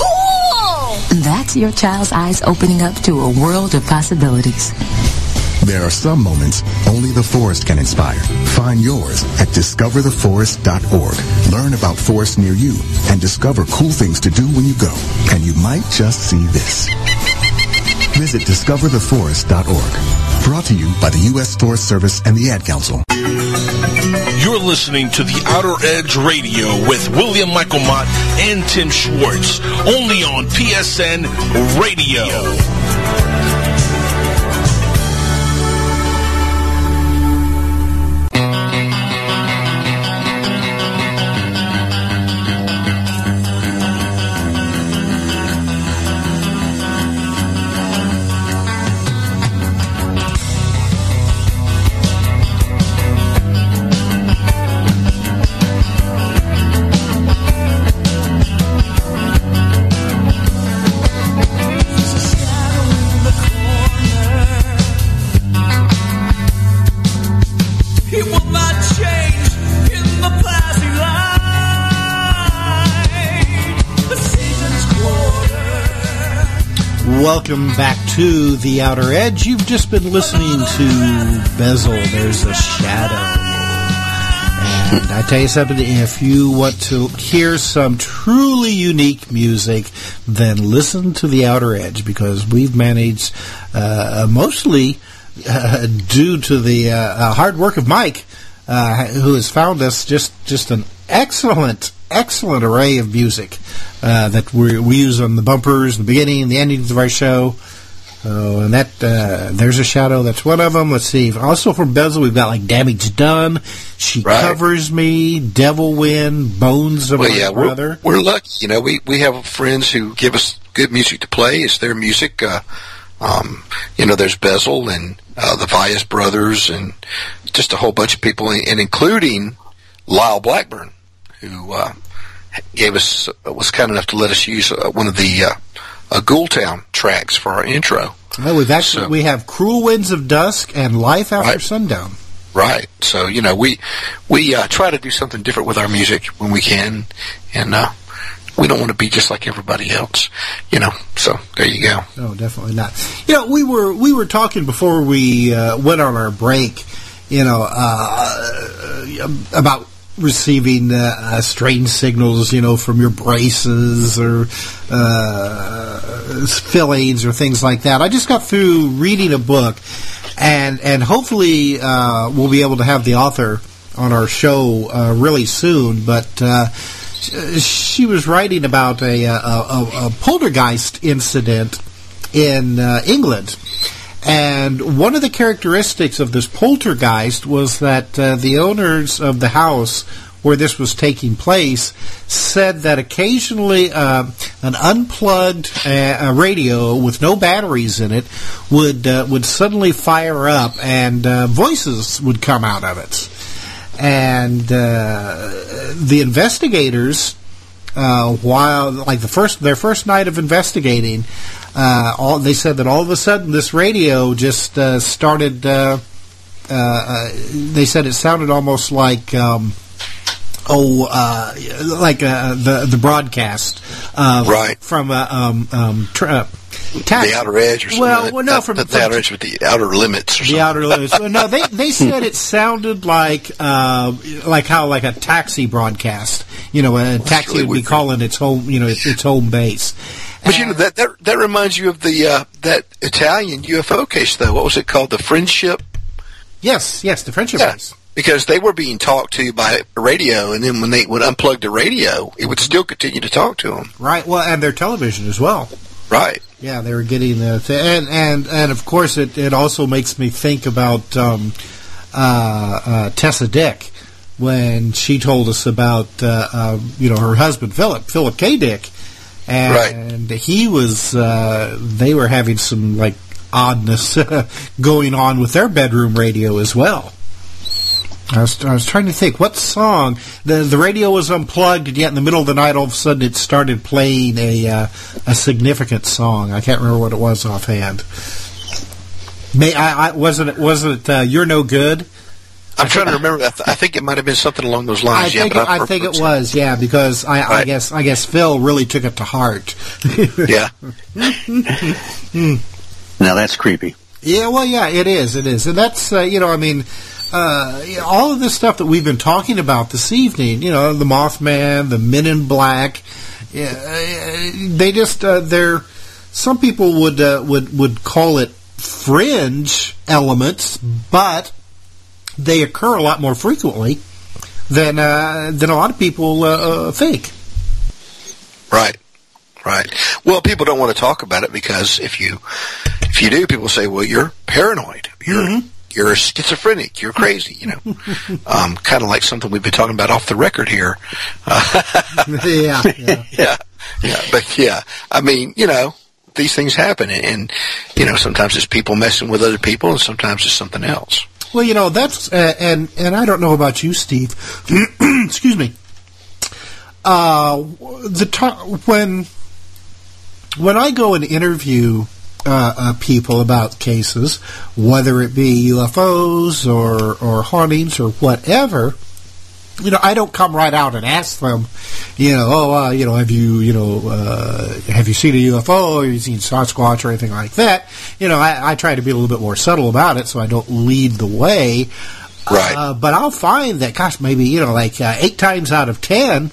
That's your child's eyes opening up to a world of possibilities. There are some moments only the forest can inspire. Find yours at discovertheforest.org. Learn about forests near you and discover cool things to do when you go. And you might just see this. Visit discovertheforest.org. Brought to you by the U.S. Forest Service and the Ad Council. You're listening to the Outer Edge Radio with William Michael Mott and Tim Swartz, only on PSN Radio. Welcome back to The Outer Edge. You've just been listening to Bezel, There's a Shadow. And I tell you something, if you want to hear some truly unique music, then listen to The Outer Edge because we've managed, uh, mostly uh, due to the uh, hard work of Mike, uh, who has found us just, just an excellent, excellent array of music uh, that we, we use on the bumpers, the beginning, and the endings of our show. Oh, and that uh, there's a shadow. That's one of them. Let's see. Also from Bezel, we've got like Damage Done, She Right. Covers Me, Devil Wind, Bones of well, My yeah, Brother. we're, we're lucky. You know, we we have friends who give us good music to play. It's their music. Uh, um, you know, there's Bezel and uh, the Vias brothers and just a whole bunch of people, and including Lyle Blackburn, who uh, gave us was kind enough to let us use uh, one of the uh, uh, Ghoultown tracks for our intro. Well, we've actually So- we have Cruel Winds of Dusk and Life After Right. Sundown. Right. So you know, we we uh, try to do something different with our music when we can, and uh, we don't want to be just like everybody else. You know. So there you go. No, definitely not. You know, we were we were talking before we uh, went on our break. You know, uh, about receiving uh, uh, strange signals. You know, from your braces or uh, fillings or things like that. I just got through reading a book, and and hopefully uh, we'll be able to have the author on our show uh, really soon. But uh, she was writing about a, a, a, poltergeist incident in England. And one of the characteristics of this poltergeist was that uh, the owners of the house where this was taking place said that occasionally uh, an unplugged uh, radio with no batteries in it would uh, would suddenly fire up and uh, voices would come out of it. And uh, the investigators, uh, while like the first their first night of investigating, uh, all they said that all of a sudden this radio just uh, started. Uh, uh, uh, they said it sounded almost like. Um, Oh, uh, like uh, the the broadcast, uh, Right. from uh, um, um, tr- uh, tax- the outer edge or something. Well, like well, no, that. from, Not the from outer edge, but the outer limits or something. the something. outer limits. Well, no, they they *laughs* said it sounded like uh, like how like a taxi broadcast. You know, a taxi really would be calling its home. You know, its, its home base. But you know that that that reminds you of the uh, that Italian UFO case, though. What was it called? The Friendship. Yes, yes, the friendship Yeah. Because they were being talked to by radio, and then when they would unplug the radio, it would still continue to talk to them. Right. Well, and their television as well. Right. Yeah, they were getting the th- and and and of course it it also makes me think about um, uh, uh, Tessa Dick when she told us about uh, uh, you know her husband Philip Philip K. Dick. And he was uh, they were having some like oddness *laughs* going on with their bedroom radio as well. I was, I was trying to think what song the the radio was unplugged and yet in the middle of the night all of a sudden it started playing a uh, a significant song. I can't remember what it was offhand. May I, I wasn't it wasn't it uh, you're no good. I'm trying to remember. I, th- I think it might have been something along those I lines. yeah, think it, I think it was yeah because I, I guess I guess Phil really took it to heart. *laughs* Yeah. Now that's creepy. Yeah, well, yeah, it is. It is, and that's uh, you know, I mean, uh, you know, all of this stuff that we've been talking about this evening. You know, the Mothman, the Men in Black. Yeah, uh, they just uh, they're some people would uh, would would call it fringe elements, but they occur a lot more frequently than uh, than a lot of people uh, uh, think. Right. Right. Well, people don't want to talk about it because if you if you do, people say, "Well, you're paranoid. You're Mm-hmm. You're schizophrenic. You're crazy." You know, *laughs* um, kind of like something we've been talking about off the record here. Uh, *laughs* yeah, *laughs* yeah. yeah, yeah. But yeah, I mean, you know, these things happen, and, and you know, sometimes it's people messing with other people, and sometimes it's something else. Well, you know that's uh, and and I don't know about you, Steve. *clears throat* Excuse me. Uh, the to- when when I go and interview uh, uh, people about cases, whether it be UFOs or or hauntings or whatever, you know, I don't come right out and ask them, you know, oh, uh, you know, have you, you know, uh, have you seen a UFO or have you seen Sasquatch or anything like that? You know, I, I try to be a little bit more subtle about it so I don't lead the way. Right. Uh, but I'll find that, gosh, maybe, you know, like uh, eight times out of ten,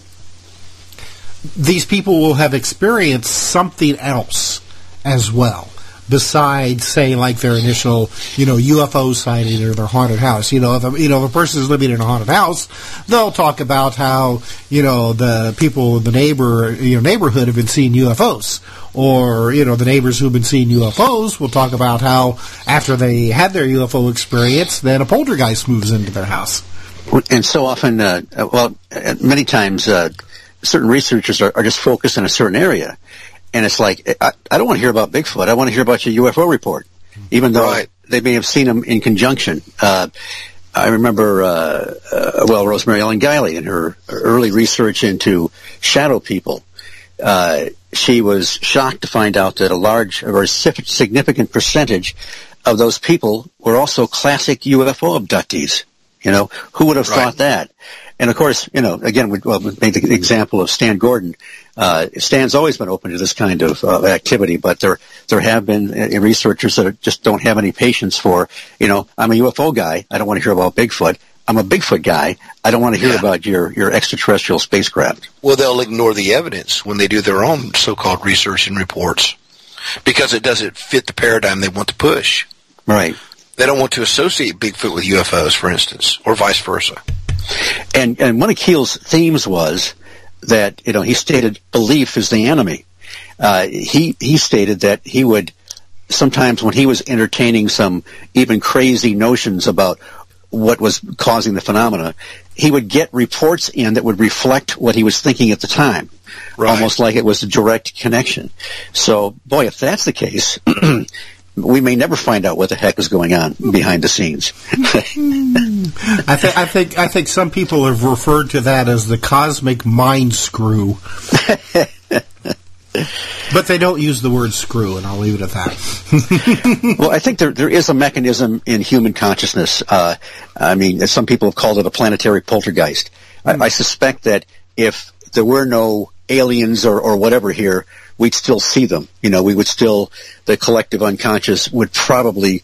these people will have experienced something else as well besides say like their initial you know UFO sighting or their haunted house. You know if a, you know if a person is living in a haunted house they'll talk about how you know the people in the neighbor you know neighborhood have been seeing UFOs or you know the neighbors who've been seeing UFOs will talk about how after they had their UFO experience then a poltergeist moves into their house. And so often, uh, well, uh, many times, uh, certain researchers are, are just focused in a certain area. And it's like, I, I don't want to hear about Bigfoot. I want to hear about your UFO report. Even though they may have seen them in conjunction. Uh, I remember, uh, uh, well, Rosemary Ellen Guiley in her early research into shadow people. Uh, she was shocked to find out that a large, a very significant percentage of those people were also classic UFO abductees. You know, who would have thought that? And of course, you know, again, we, well, we made the example of Stan Gordon. Uh, Stan's always been open to this kind of uh, activity, but there there have been uh, researchers that just don't have any patience for. You know, I'm a UFO guy. I don't want to hear about Bigfoot. I'm a Bigfoot guy. I don't want to hear about your your extraterrestrial spacecraft. Well, they'll ignore the evidence when they do their own so-called research and reports because it doesn't fit the paradigm they want to push. Right. They don't want to associate Bigfoot with UFOs, for instance, or vice versa. And and one of Keel's themes was that you know he stated belief is the enemy. Uh, he he stated that he would sometimes when he was entertaining some even crazy notions about what was causing the phenomena, he would get reports in that would reflect what he was thinking at the time, almost like it was a direct connection. So, boy, if that's the case, *clears throat* we may never find out what the heck is going on behind the scenes. *laughs* I think I think I think some people have referred to that as the cosmic mind screw. *laughs* but they don't use the word screw, and I'll leave it at that. *laughs* well, I think there there is a mechanism in human consciousness. Uh, I mean, some people have called it a planetary poltergeist. I, I suspect that if there were no aliens or, or whatever here, we'd still see them. You know, we would still the collective unconscious would probably,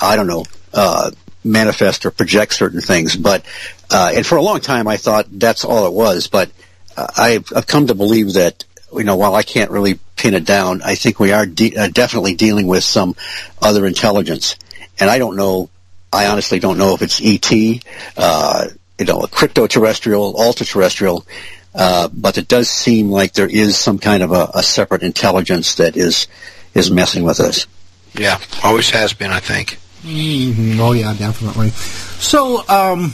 I don't know, uh, manifest or project certain things. But uh, and for a long time, I thought that's all it was. But uh, I've, I've come to believe that you know, while I can't really pin it down, I think we are de- uh, definitely dealing with some other intelligence. And I don't know, I honestly don't know if it's ET, uh, you know, crypto-terrestrial, ultra-terrestrial, uh, but it does seem like there is some kind of a, a separate intelligence that is, is messing with us. Yeah, always has been, I think. Mhm. Oh yeah, definitely. So, um,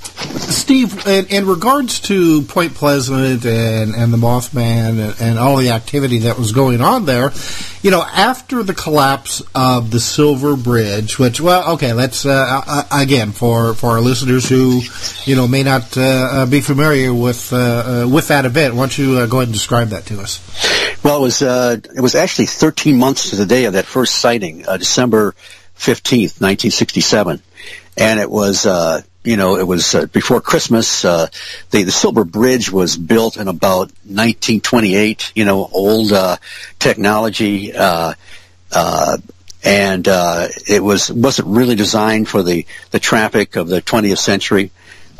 Steve, in, in regards to Point Pleasant and, and the Mothman and, and all the activity that was going on there, you know, after the collapse of the Silver Bridge, which, well, okay, let's uh, uh, again for for our listeners who, you know, may not uh, uh, be familiar with uh, uh, with that event. Why don't you uh, go ahead and describe that to us? Well, it was uh, it was actually 13 months to the day of that first sighting, uh, December 15th, 1967, and it was uh, you know it was uh, before Christmas. Uh, the the Silver Bridge was built in about 1928. You know, old uh, technology. Uh, uh, and uh, it was wasn't really designed for the, the traffic of the 20th century,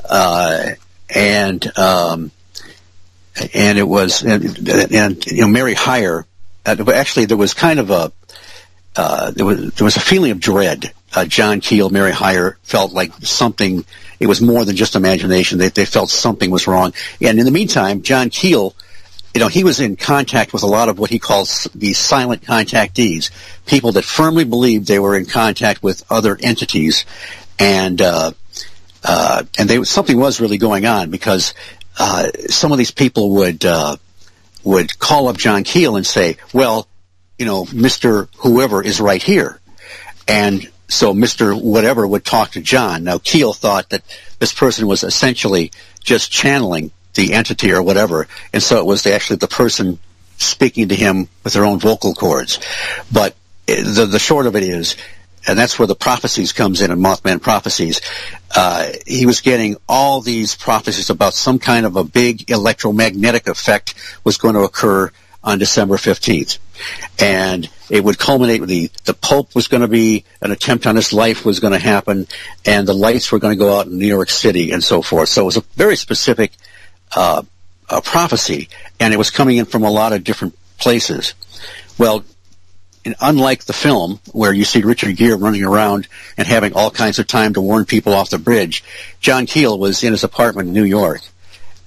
uh, and um, and it was and, and you know Mary Hyre. Uh, actually, there was kind of a uh, there was there was a feeling of dread. Uh, John Keel, Mary Hyre felt like something. It was more than just imagination. They they felt something was wrong. And in the meantime, John Keel, you know, he was in contact with a lot of what he calls the silent contactees, people that firmly believed they were in contact with other entities, and uh, uh, and they something was really going on because uh, some of these people would uh, would call up John Keel and say, "Well, you know, Mister Whoever is right here," and so Mister Whatever would talk to John. Now Keel thought that this person was essentially just channeling the entity or whatever, and so it was actually the person speaking to him with their own vocal cords. But eh, the the short of it is, and that's where the prophecies comes in in Mothman prophecies. Uh, he was getting all these prophecies about some kind of a big electromagnetic effect was going to occur on December 15th. And it would culminate with the, the Pope was going to be, an attempt on his life was going to happen, and the lights were going to go out in New York City and so forth. So it was a very specific uh, uh, prophecy, and it was coming in from a lot of different places. Well, unlike the film where you see Richard Gere running around and having all kinds of time to warn people off the bridge, John Keel was in his apartment in New York,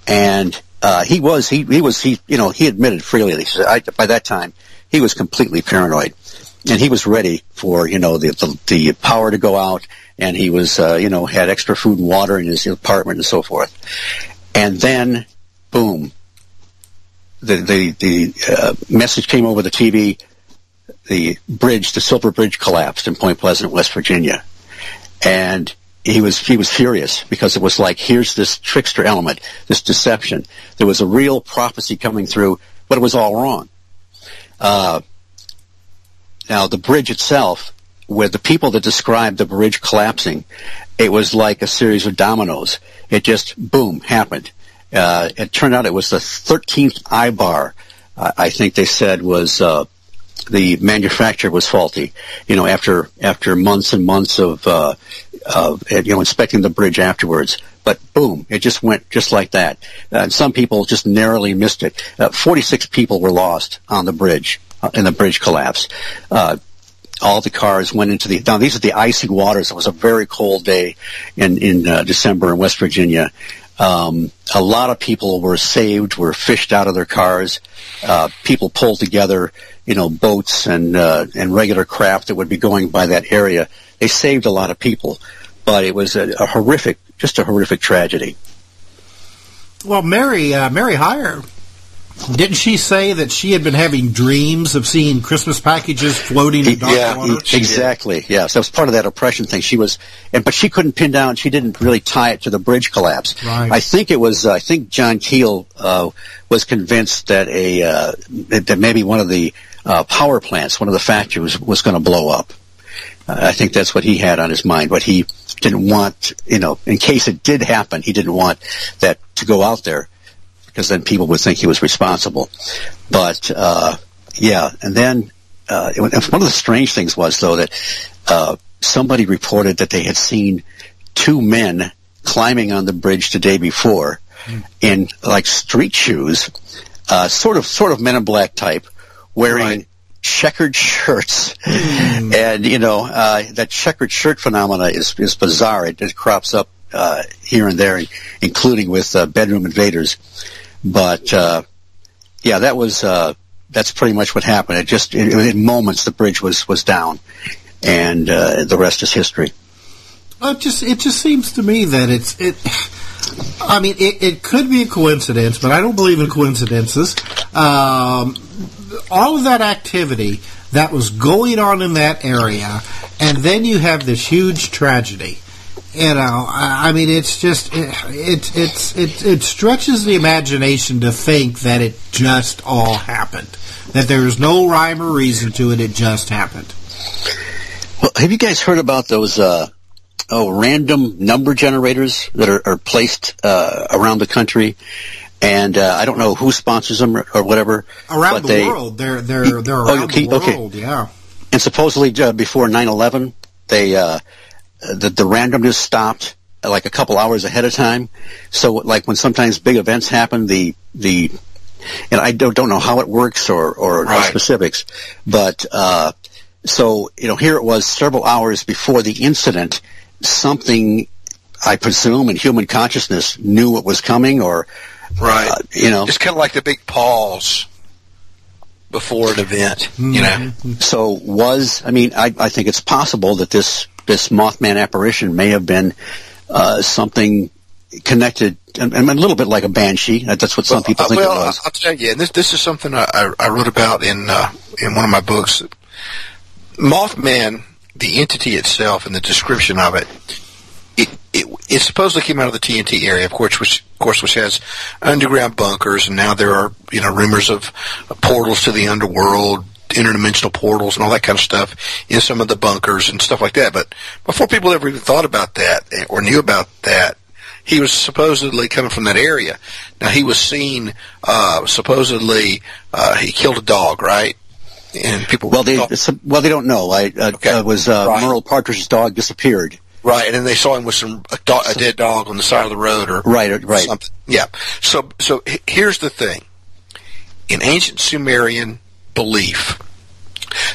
and uh, he was he he was he you know he admitted freely. He said I, by that time he was completely paranoid, and he was ready for you know the the, the power to go out, and he was uh, you know had extra food and water in his apartment and so forth, and then boom. The the the uh, message came over the TV the bridge, the Silver Bridge collapsed in Point Pleasant, West Virginia. And he was, he was furious because it was like, here's this trickster element, this deception. There was a real prophecy coming through, but it was all wrong. Uh, now the bridge itself, where the people that described the bridge collapsing, it was like a series of dominoes. It just, boom, happened. Uh, it turned out it was the 13th eyebar, uh, I think they said was, uh, the manufacturer was faulty. You know, after after months and months of uh, of you know inspecting the bridge afterwards, but boom, it just went just like that. Uh, some people just narrowly missed it. Uh, Forty six people were lost on the bridge uh, in the bridge collapse. Uh, all the cars went into the now these are the icy waters. It was a very cold day in in uh, December in West Virginia. Um, a lot of people were saved, were fished out of their cars. Uh, people pulled together, you know, boats and uh, and regular craft that would be going by that area. They saved a lot of people, but it was a, a horrific, just a horrific tragedy. Well, Mary, uh, Mary Hyre, didn't she say that she had been having dreams of seeing Christmas packages floating in dark yeah, water? exactly. Yes, that was part of that oppression thing. She was, and but she couldn't pin down. She didn't really tie it to the bridge collapse. Right. I think it was. Uh, I think John Keel uh, was convinced that a uh, that that maybe one of the uh, power plants, one of the factories, was, was going to blow up. I think that's what he had on his mind. But he didn't want, you know, in case it did happen, he didn't want that to go out there because then people would think he was responsible. But uh, yeah, and then uh, it, one of the strange things was though that uh, somebody reported that they had seen two men climbing on the bridge the day before in like street shoes, uh, sort of sort of Men in Black type, wearing checkered shirts, and you know uh, that checkered shirt phenomena is is bizarre. It, it crops up uh, here and there, including with uh, bedroom invaders. But uh, yeah, that was uh, that's pretty much what happened. It just in, in moments the bridge was was down, and uh, the rest is history. Well, it just it just seems to me that it's it. I mean, it, it could be a coincidence, but I don't believe in coincidences. Um, all of that activity that was going on in that area, and then you have this huge tragedy. You know, I, mean, it's just it, it it it stretches the imagination to think that it just all happened. That there's no rhyme or reason to it. It just happened. Well, have you guys heard about those uh, oh random number generators that are, are placed uh, around the country? And uh, I don't know who sponsors them or, or whatever. Around but the they, world, they're they're they're Oh, around okay, the okay. world. Yeah. And supposedly uh, before 9/11, they uh, the the randomness stopped uh, like a couple hours ahead of time. So like when sometimes big events happen, the the and I don't don't know how it works or or the specifics, but uh, so you know here it was several hours before the incident, something I presume in human consciousness knew what was coming or Right. uh, you know It's kind of like the big pause before an event, you know. So was I mean I, I think it's possible that this this Mothman apparition may have been uh, something connected and, and a little bit like a banshee. Uh, That's what some people Uh, think well, it was. I'll tell you, and this this is something I, I, I wrote about in uh, in one of my books. Mothman, the entity itself, and the description of it, it, it, supposedly came out of the TNT area, of course, which of course which has underground bunkers, and now there are you know rumors of portals to the underworld, interdimensional portals, and all that kind of stuff in some of the bunkers and stuff like that. But before people ever even thought about that eh, or knew about that, he was supposedly coming from that area. Now he was seen uh, supposedly uh, he killed a dog, right? And people Well, they well they don't know. I uh, uh, was uh. Merle Partridge's dog disappeared. Right, and then they saw him with some a, do- a dead dog on the side of the road, or Right, right. something. Yeah. So, so here's the thing: in ancient Sumerian belief,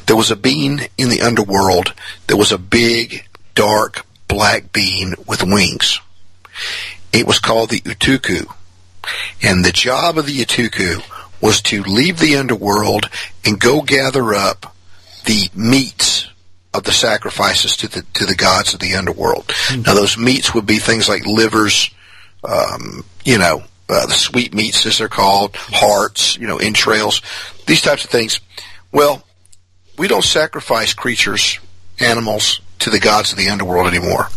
there was a being in the underworld that was a big, dark, black being with wings. It was called the Utuku, and the job of the Utuku was to leave the underworld and go gather up the meats of the sacrifices to the to the gods of the underworld. Now, those meats would be things like livers, um, you know, uh, the sweet meats as they're called, hearts, you know, entrails, these types of things. Well, we don't sacrifice creatures, animals to the gods of the underworld anymore.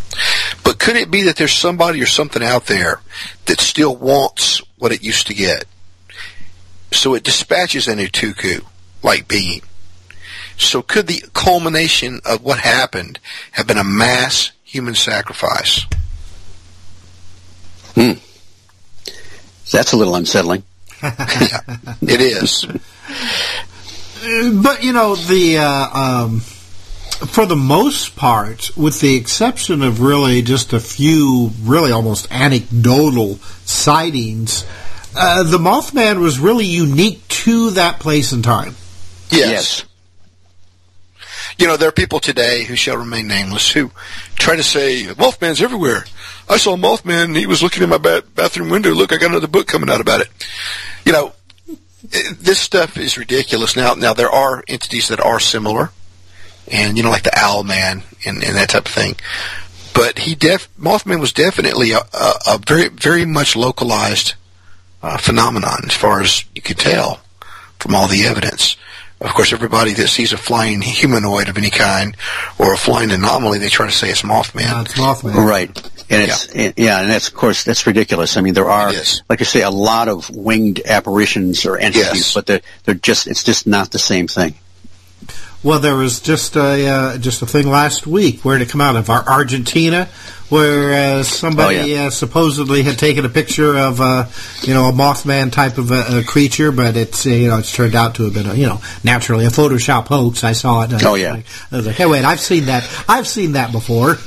But could it be that there's somebody or something out there that still wants what it used to get? So it dispatches an Utuku like being. So could the culmination of what happened have been a mass human sacrifice? Hmm. That's a little unsettling. *laughs* It is. But you know the uh, um, for the most part, with the exception of really just a few, really almost anecdotal sightings, uh, the Mothman was really unique to that place and time. Yes. You know, there are people today who shall remain nameless who try to say, Mothman's everywhere. I saw Mothman he was looking in my ba- bathroom window. Look, I got another book coming out about it. You know, this stuff is ridiculous. Now, now there are entities that are similar and, you know, like the Owl Man and, and that type of thing. but he def Mothman was definitely a, a, a very very much localized uh, phenomenon as far as you could tell from all the evidence. Of course, everybody that sees a flying humanoid of any kind or a flying anomaly, they try to say it's Mothman. it's Mothman. Right. And it's yeah. yeah, and that's of course that's ridiculous. I mean, there are like I say, a lot of winged apparitions or entities, Yes. but they're they're just it's just not the same thing. Well, there was just a uh, just a thing last week. Where did it come out of? Ar- Argentina, where uh, somebody Oh, uh, supposedly had taken a picture of uh, you know a Mothman type of a, a creature, but it's uh, you know it's turned out to have been a, you know naturally a Photoshop hoax. I saw it. Oh, yeah. I was like, hey, wait, I've seen that. I've seen that before. *laughs*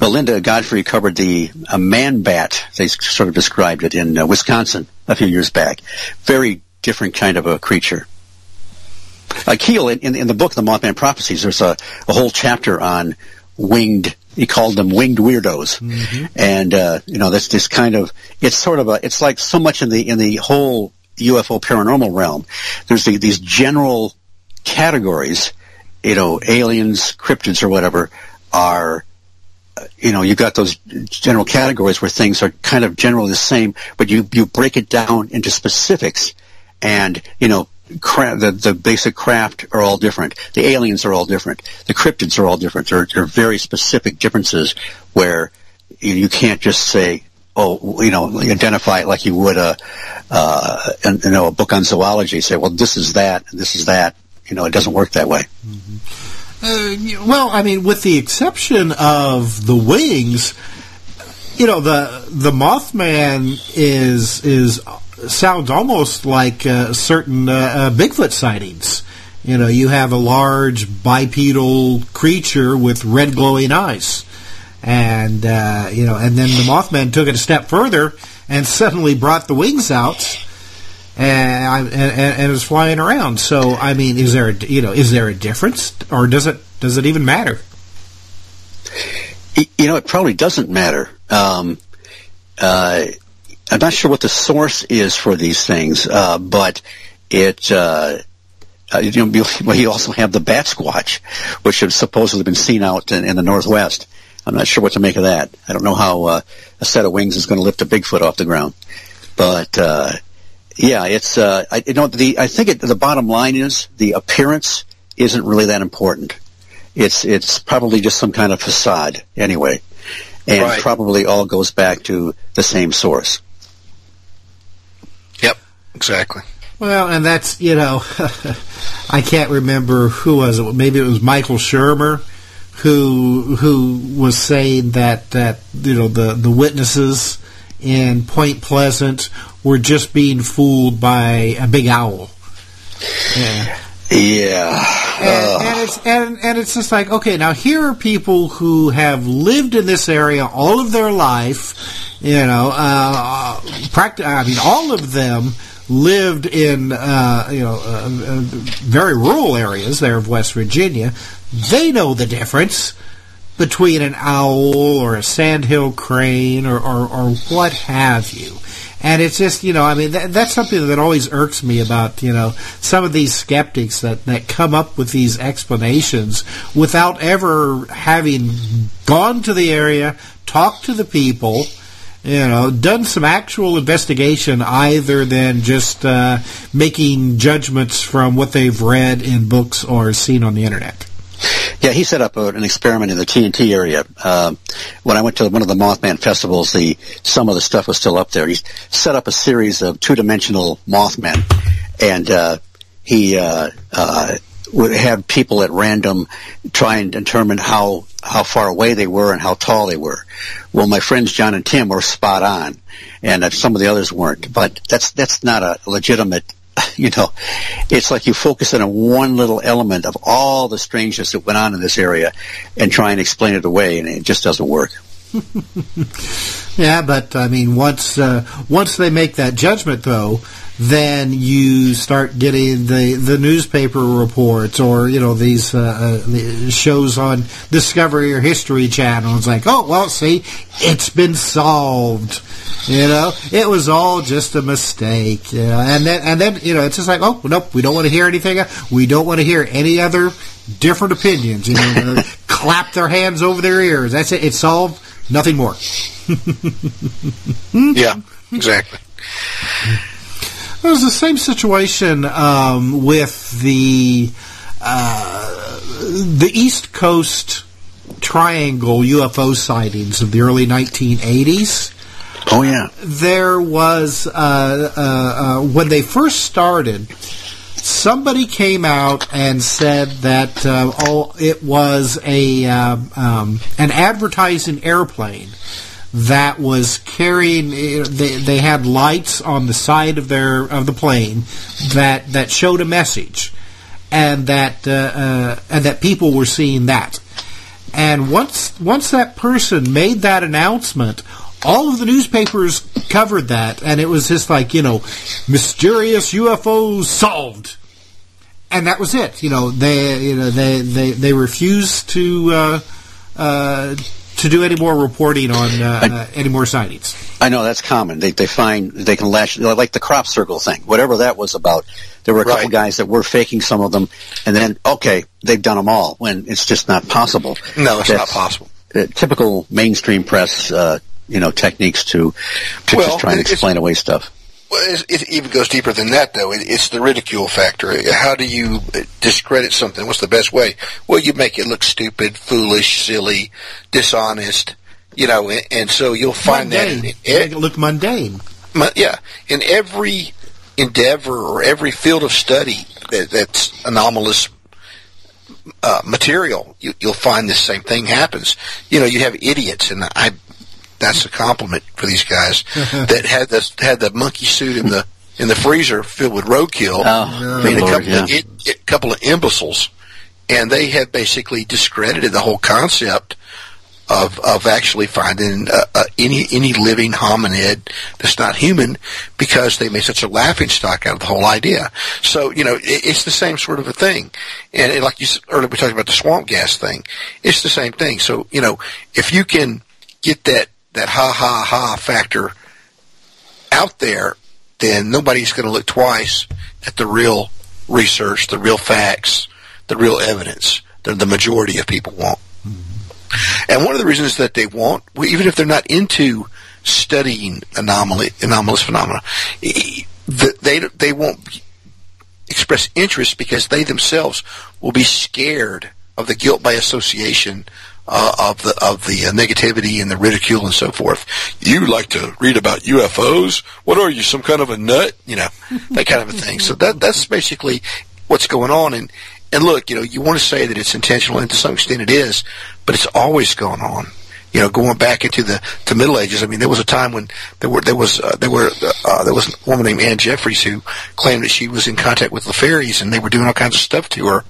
Well, Linda Godfrey covered the uh, man bat. They sort of described it in uh, Wisconsin a few years back. Very different kind of a creature. Uh, Keel, in, in, the book, The Mothman Prophecies, there's a, a whole chapter on winged, he called them winged weirdos. And, uh, you know, that's this kind of, it's sort of a, it's like so much in the, in the whole UFO paranormal realm. There's the, these general categories, you know, aliens, cryptids or whatever are, uh, you know, you've got those general categories where things are kind of generally the same, but you, you break it down into specifics and, you know, cra- the, the basic craft are all different. The aliens are all different. The cryptids are all different. There, there are very specific differences where you, can't just say, oh, you know, identify it like you would a, uh, an- you know, a book on zoology. Say, well, this is that, and this is that. You know, it doesn't work that way. Uh, well, I mean, with the exception of the wings, you know, the the Mothman is is sounds almost like uh, certain uh, uh, Bigfoot sightings. You know, you have a large bipedal creature with red glowing eyes, and uh, you know, and then the Mothman took it a step further and suddenly brought the wings out. And, and, and, is flying around. So, I mean, is there a, you know is there a difference, or does it does it even matter? You know, it probably doesn't matter. Um, uh, I'm not sure what the source is for these things, uh, but it. Uh, uh, you know, you- also have the bat squatch, which has supposedly been seen out in, in the northwest. I'm not sure what to make of that. I don't know how uh, a set of wings is going to lift a Bigfoot off the ground, but uh, yeah, it's. Uh, I, you know, the I think it, the bottom line is the appearance isn't really that important. It's it's probably just some kind of facade anyway, and Right. probably all goes back to the same source. Exactly. Well, and that's you know, *laughs* I can't remember who was it. Maybe it was Michael Shermer, who who was saying that that you know the the witnesses in Point Pleasant were just being fooled by a big owl. Yeah. Yeah. And, and it's and, and it's just like okay, now here are people who have lived in this area all of their life. You know, uh, practi- I mean, all of them lived in uh, you know uh, uh, very rural areas there of West Virginia. They know the difference between an owl or a sandhill crane or, or, or what have you. And it's just, you know, I mean, that, that's something that always irks me about, you know, some of these skeptics that, that come up with these explanations without ever having gone to the area, talked to the people, you know, done some actual investigation either than just uh, making judgments from what they've read in books or seen on the internet. Yeah, he set up a, an experiment in the TNT area. Uh, when I went to one of the Mothman festivals, the some of the stuff was still up there. He set up a series of two-dimensional Mothmen, and uh, he uh, uh, would have people at random try and determine how how far away they were and how tall they were. Well, my friends John and Tim were spot on, and some of the others weren't. But that's that's not a legitimate *laughs* you know, it's like you focus on one little element of all the strangeness that went on in this area and try and explain it away, and it just doesn't work. *laughs* Yeah, but I mean, once uh, once they make that judgment, though, then you start getting the the newspaper reports or you know these uh, uh, shows on Discovery or History Channel. It's like, oh well, see, it's been solved. You know, it was all just a mistake. You know, and then and then you know, it's just like, oh nope, we don't want to hear anything. We don't want to hear any other different opinions. You know, *laughs* clap their hands over their ears. That's it. It's solved. Nothing more. *laughs* yeah, exactly. It was the same situation um, with the uh, the East Coast Triangle UFO sightings of the early 1980s. Oh yeah. There was uh, uh, uh, when they first started. Somebody came out and said that uh, oh, it was a um, um, an advertising airplane that was carrying. They, they had lights on the side of their of the plane that that showed a message, and that uh, uh, and that people were seeing that. And once once that person made that announcement, all of the newspapers covered that, and it was just like you know, mysterious UFOs solved, and that was it. You know, they you know they they they refused to. Uh, uh, to do any more reporting on uh, uh, any more sightings. I know that's common. They they find they can lash like the crop circle thing, whatever that was about. There were a couple Right. guys that were faking some of them, and then okay, they've done them all when it's just not possible. No, it's not possible. uh, typical mainstream press, uh, you know, techniques to to Well, just try and explain away stuff. Well, it, it even goes deeper than that, though. It, it's the ridicule factor. How do you discredit something? What's the best way? Well, you make it look stupid, foolish, silly, dishonest, you know, and, and so you'll find mundane. that. In, You make it look mundane. Mu- yeah, in every endeavor or every field of study that, that's anomalous uh, material, you, you'll find the same thing happens. You know, you have idiots, and I that's a compliment for these guys *laughs* that had the had the monkey suit in the in the freezer filled with roadkill. Oh, I mean, a good Lord, couple of yeah. it, a couple of imbeciles, and they have basically discredited the whole concept of of actually finding uh, uh, any any living hominid that's not human because they made such a laughing stock out of the whole idea. So you know it, it's the same sort of a thing, and it, like you s- earlier we talked about the swamp gas thing. It's the same thing. So you know if you can get that that ha ha ha factor out there, then nobody's going to look twice at the real research, the real facts, the real evidence that the majority of people want. Mm-hmm. And one of the reasons that they want, even if they're not into studying anomaly, anomalous phenomena, they they won't express interest because they themselves will be scared of the guilt by association uh, of the of the uh, negativity and the ridicule and so forth. You like to read about UFOs? What are you, some kind of a nut? You know, that kind of a thing. So that that's basically what's going on. And and look, you know, you want to say that it's intentional, and to some extent it is, but it's always going on. You know, going back into the the Middle Ages. I mean, there was a time when there were there was uh, there were uh, there was a woman named Anne Jeffries who claimed that she was in contact with the fairies, and they were doing all kinds of stuff to her.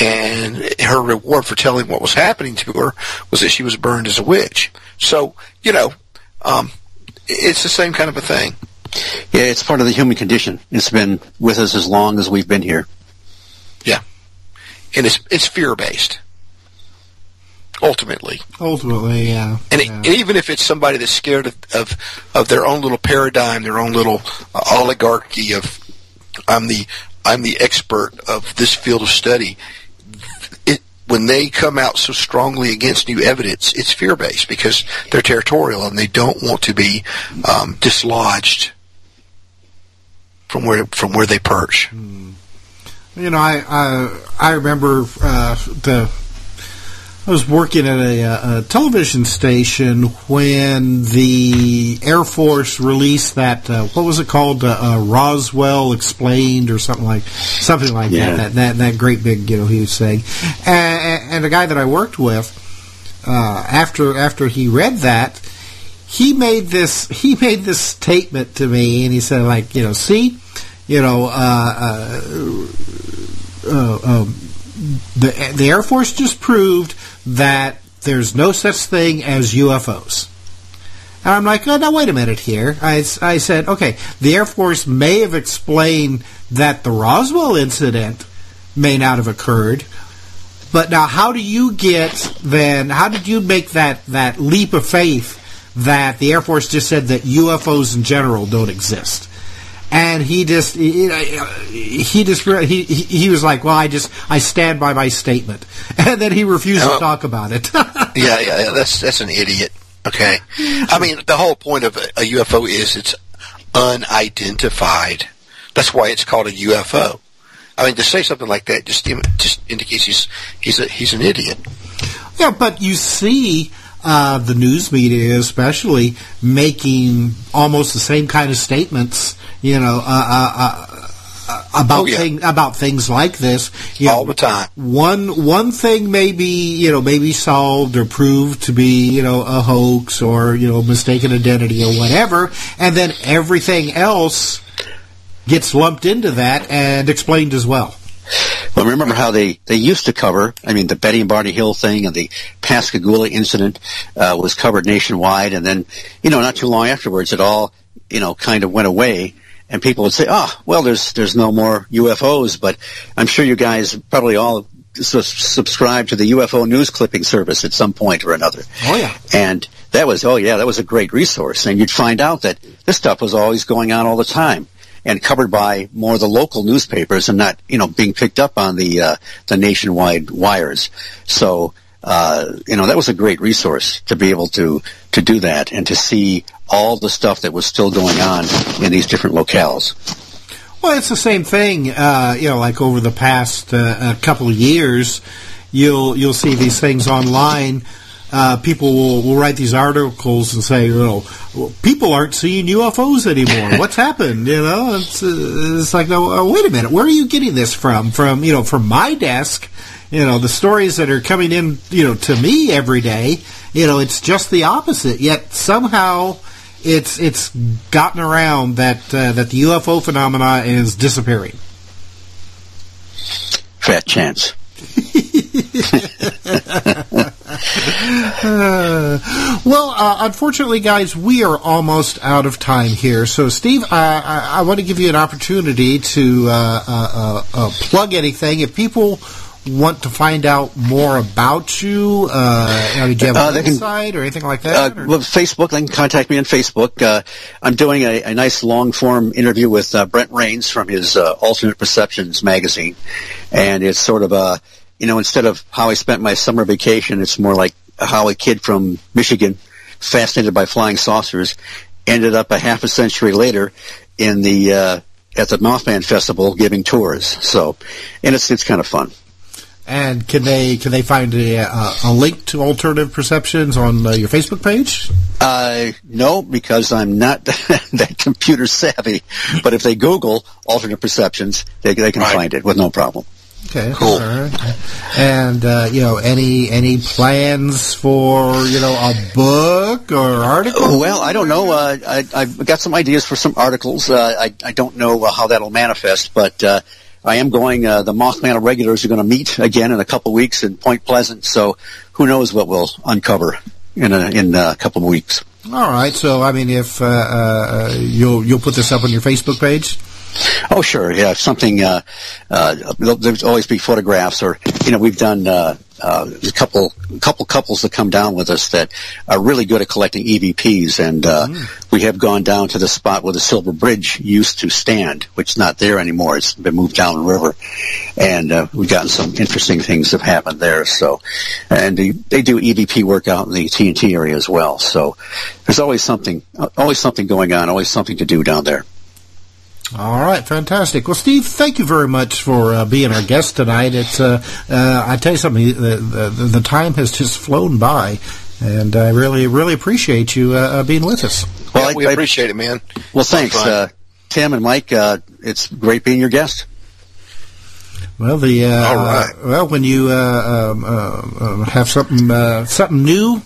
And her reward for telling what was happening to her was that she was burned as a witch. So, you know, um, it's the same kind of a thing. Yeah, it's part of the human condition. It's been with us as long as we've been here. Yeah, and it's it's fear based. Ultimately, Ultimately, yeah. And, it, yeah. and even if it's somebody that's scared of, of, of their own little paradigm, their own little uh, oligarchy of, I'm the, I'm the expert of this field of study. It, when they come out so strongly against new evidence, it's fear based because they're territorial and they don't want to be um, dislodged from where from where they perch. You know, I I, I remember uh, the I was working at a, uh, a television station when the Air Force released that uh, what was it called uh, uh, Roswell Explained or something like something like Yeah. that, that that that great big you know he was saying and, and the guy that I worked with uh, after after he read that he made this he made this statement to me and he said like you know see you know uh, uh, uh, um, the the Air Force just proved that there's no such thing as UFOs. And I'm like, oh, now wait a minute here. I said, okay, the Air Force may have explained that the Roswell incident may not have occurred, but now how do you get then? How did you make that that leap of faith that the Air Force just said that UFOs in general don't exist? And he just he, he just he he was like, well, I just I stand by my statement, *laughs* and then he refused Oh. to talk about it. *laughs* yeah, yeah, yeah, that's that's an idiot. Okay, I mean the whole point of a, a UFO is it's unidentified. That's why it's called a UFO. I mean to say something like that just just indicates he's he's a, he's an idiot. Yeah, but you see uh, the news media, especially, making almost the same kind of statements. You know, uh, uh, uh, uh, about Oh, yeah. thing, about things like this. You All know, the time. One one thing may be you know maybe solved or proved to be you know a hoax or you know mistaken identity or whatever, and then everything else gets lumped into that and explained as well. Well, remember how they, they used to cover, I mean, the Betty and Barney Hill thing and the Pascagoula incident uh, was covered nationwide, and then, you know, not too long afterwards, it all, you know, kind of went away, and people would say, oh, well, there's, there's no more UFOs, but I'm sure you guys probably all su- subscribe to the UFO news clipping service at some point or another. Oh yeah. And that was, oh yeah, that was a great resource. And you'd find out that this stuff was always going on all the time and covered by more of the local newspapers and not, you know, being picked up on the, uh, the nationwide wires. So, uh, you know, that was a great resource to be able to, to do that and to see all the stuff that was still going on in these different locales. Well, it's the same thing. Uh, you know, like over the past uh, couple of years, you'll you'll see these things online. Uh, people will, will write these articles and say, you know, well, people aren't seeing UFOs anymore. What's *laughs* happened? You know, it's, uh, it's like, no, uh, wait a minute. Where are you getting this from? From you know, from my desk. You know, the stories that are coming in, you know, to me every day. You know, it's just the opposite. Yet somehow it's it's gotten around that uh, that the UFO phenomena is disappearing. Fat chance. *laughs* *laughs* Uh, *laughs* well, uh, unfortunately, guys, we are almost out of time here. So, Steve, I, I, I want to give you an opportunity to uh, uh, uh, uh, plug anything. If people want to find out more about you, uh, did you have a Uh, they can- website or anything like Uh, that? or- well, Facebook, they can contact me on Facebook. Uh, I'm doing a, a nice long form interview with uh, Brent Raynes from his uh, Alternate Perceptions magazine. And it's sort of a, you know, instead of how I spent my summer vacation, it's more like how a kid from Michigan, fascinated by flying saucers, ended up a half a century later in the, uh, at the Mothman Festival giving tours. So, and it's, it's kind of fun. and can they can they find a, a, a link to alternative perceptions on uh, your Facebook page? Uh, no, because I'm not *laughs* that computer savvy. But if they Google alternative perceptions, they, they can find it with no problem. Okay, cool. And uh, you know, any any plans for you know a book or article? Oh, well, I don't know. Uh, I, I've got some ideas for some articles. Uh, I, I don't know uh, how that'll manifest, but uh, I am going. Uh, the Mothman regulars are going to meet again in a couple weeks in Point Pleasant. So who knows what we'll uncover in a, in a couple of weeks. All right. So I mean, if uh, uh, you'll you'll put this up on your Facebook page. Oh, sure. Yeah, something. Uh, uh, there's always be photographs, or you know, we've done uh, uh, a couple couple couples that come down with us that are really good at collecting EVPs, and uh, we have gone down to the spot where the Silver Bridge used to stand, which is not there anymore. It's been moved down the river, and uh, we've gotten some interesting things have happened there. So, and they, they do EVP work out in the TNT area as well. So, there's always something, always something going on, always something to do down there. All right, fantastic. Well, Steve, thank you very much for uh, being our guest tonight. It's uh, uh, I tell you something, the, the the time has just flown by, and I really really appreciate you uh, uh, being with us. Well, we appreciate it, man. Well, thanks, uh, Tim and Mike. Uh, it's great being your guest. Well, the uh, All right. well when you uh, um, uh, uh, have something uh, something new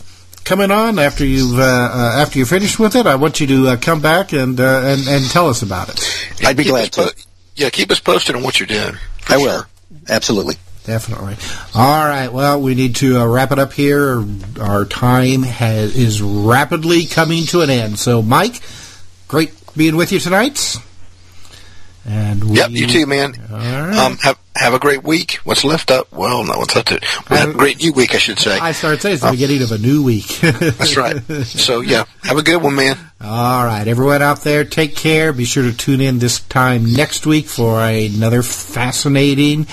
coming on after you've uh, uh, after you're finished with it, I want you to uh, come back and, uh, and and tell us about it. I'd be glad us po- to. Yeah, keep us posted on what you're doing. I will. Absolutely. Definitely. All right. Well, we need to uh, wrap it up here. Our time has, is rapidly coming to an end. So, Mike, great being with you tonight. And we, Yep, you too, man. All right. Um, have have a great week. What's left up? Well, no, what's left to well, have a great new week, I should say. I started saying it's the beginning of a new week. *laughs* That's right. So yeah, have a good one, man. All right, everyone out there, take care. Be sure to tune in this time next week for another fascinating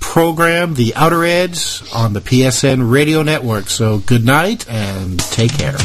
program, The Outer Edge, on the PSN Radio Network. So good night and take care.